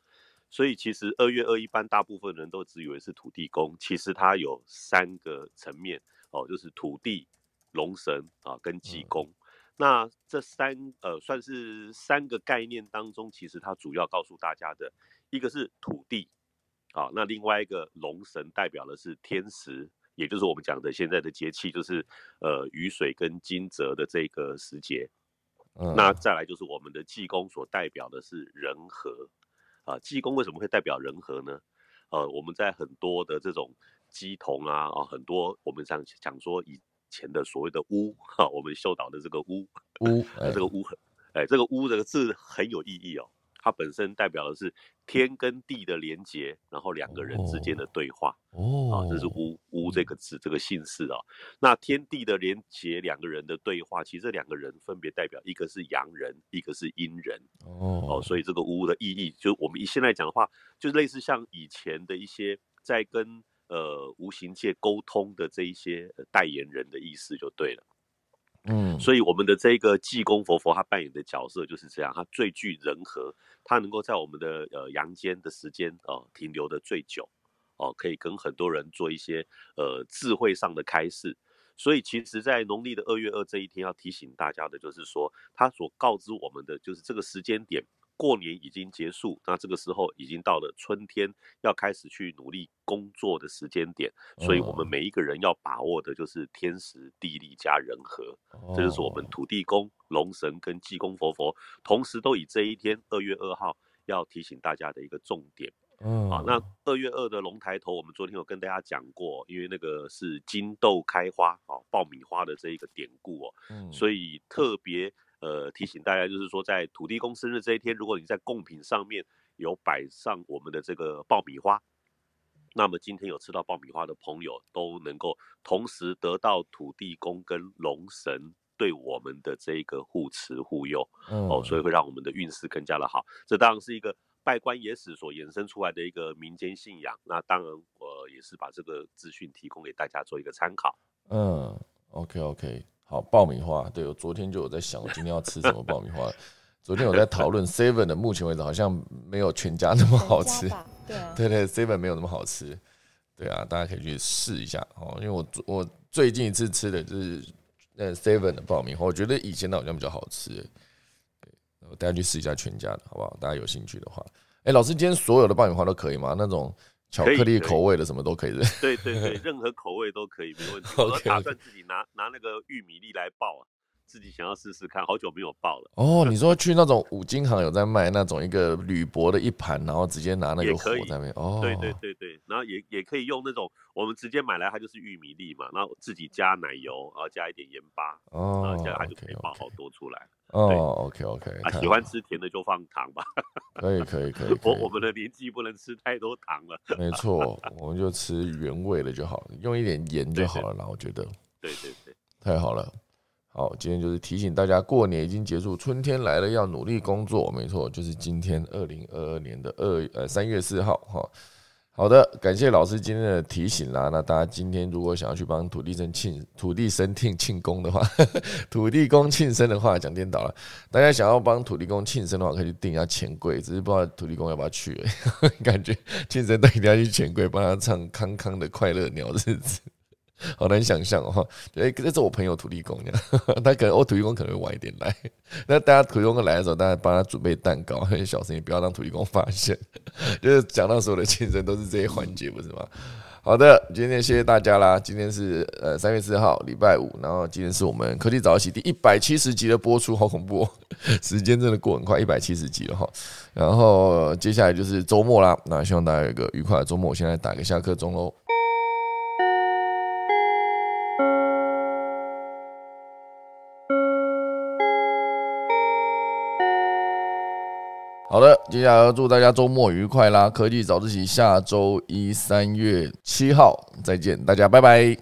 Speaker 4: 所以其实二月二一般大部分人都只以为是土地公，其实它有三个层面。哦，就是土地、龙神啊，跟济公。那这三呃，算是三个概念当中，其实它主要告诉大家的一个是土地啊，那另外一个龙神代表的是天时，也就是我们讲的现在的节气，就是呃雨水跟惊蛰的这个时节。那再来就是我们的济公所代表的是人和啊，济公为什么会代表人和呢？呃，我们在很多的这种。鸡同啊啊，很多我们想讲说以前的所谓的巫哈，我们修导的这个巫
Speaker 1: 巫，<laughs>
Speaker 4: 这个巫很哎，这个巫这个字很有意义哦，它本身代表的是天跟地的连结，然后两个人之间的对话哦，啊，这是巫巫这个字这个姓氏啊，那天地的连结，两个人的对话，其实这两个人分别代表一个是阳人，一个是阴人哦，哦，所以这个巫的意义，就我们以现在讲的话，就是类似像以前的一些在跟呃，无形界沟通的这一些代言人的意思就对了，
Speaker 1: 嗯，
Speaker 4: 所以我们的这个济公佛佛他扮演的角色就是这样，他最具人和，他能够在我们的呃阳间的时间哦停留的最久，哦，可以跟很多人做一些呃智慧上的开示，所以其实，在农历的二月二这一天，要提醒大家的就是说，他所告知我们的就是这个时间点。过年已经结束，那这个时候已经到了春天，要开始去努力工作的时间点，所以我们每一个人要把握的就是天时地利加人和，这就是我们土地公、龙神跟济公佛佛，同时都以这一天二月二号要提醒大家的一个重点。
Speaker 1: 嗯，
Speaker 4: 好，那二月二的龙抬头，我们昨天有跟大家讲过，因为那个是金豆开花，哦，爆米花的这一个典故哦，所以特别。呃，提醒大家，就是说，在土地公生日这一天，如果你在贡品上面有摆上我们的这个爆米花，那么今天有吃到爆米花的朋友，都能够同时得到土地公跟龙神对我们的这个护持护佑哦，所以会让我们的运势更加的好。这当然是一个拜官野史所衍生出来的一个民间信仰。那当然，我也是把这个资讯提供给大家做一个参考。
Speaker 1: 嗯，OK OK。好，爆米花，对我昨天就有在想，我今天要吃什么爆米花。<laughs> 昨天我在讨论 Seven 的，目前为止好像没有全家那么好吃。
Speaker 3: 对啊，<laughs>
Speaker 1: 对对，Seven 没有那么好吃。对啊，大家可以去试一下哦。因为我我最近一次吃的就是呃 Seven 的爆米花，我觉得以前的好像比较好吃。大家去试一下全家的好不好？大家有兴趣的话，哎，老师今天所有的爆米花都可以吗？那种巧克力口味的什么都可以的。
Speaker 4: 对对对，任何口味都可以，没问题。<laughs> 我打算自己拿拿那个玉米粒来爆啊。自己想要试试看，好久没有爆了。
Speaker 1: 哦，你说去那种五金行有在卖那种一个铝箔的一盘，然后直接拿那个火在那边。哦，
Speaker 4: 对对对对，然后也也可以用那种我们直接买来，它就是玉米粒嘛，然后自己加奶油，然后加一点盐巴，哦，然后这样它就可以爆好多出来。
Speaker 1: 哦，OK OK，
Speaker 4: 啊，喜欢吃甜的就放糖吧。
Speaker 1: 可以可以可以，<laughs>
Speaker 4: 我我们的年纪不能吃太多糖了。
Speaker 1: 没错，我们就吃原味的就好了，用一点盐就好了。啦我觉得，
Speaker 4: 对对对，
Speaker 1: 太好了。好，今天就是提醒大家，过年已经结束，春天来了，要努力工作。没错，就是今天二零二二年的二呃三月四号哈。好的，感谢老师今天的提醒啦。那大家今天如果想要去帮土地神庆土地神庆庆功的话，<laughs> 土地公庆生的话讲颠倒了。大家想要帮土地公庆生的话，可以去订一下钱柜，只是不知道土地公要不要去。<laughs> 感觉庆生都一定要去钱柜帮他唱康康的快乐鸟日子。好难想象哦，哎，这是我朋友土地公，<laughs> 他可能我土地公可能会晚一点来。那大家土地公来的时候，大家帮他准备蛋糕，很小声，不要让土地公发现。就是讲到所有的庆生都是这些环节，不是吗？好的，今天谢谢大家啦。今天是呃三月四号，礼拜五，然后今天是我们科技早起第一百七十集的播出，好恐怖，哦，<laughs> 时间真的过很快，一百七十集了哈。然后接下来就是周末啦，那希望大家有一个愉快的周末。我现在打个下课钟喽。好的，接下来祝大家周末愉快啦！科技早自习下周一三月七号再见，大家拜拜。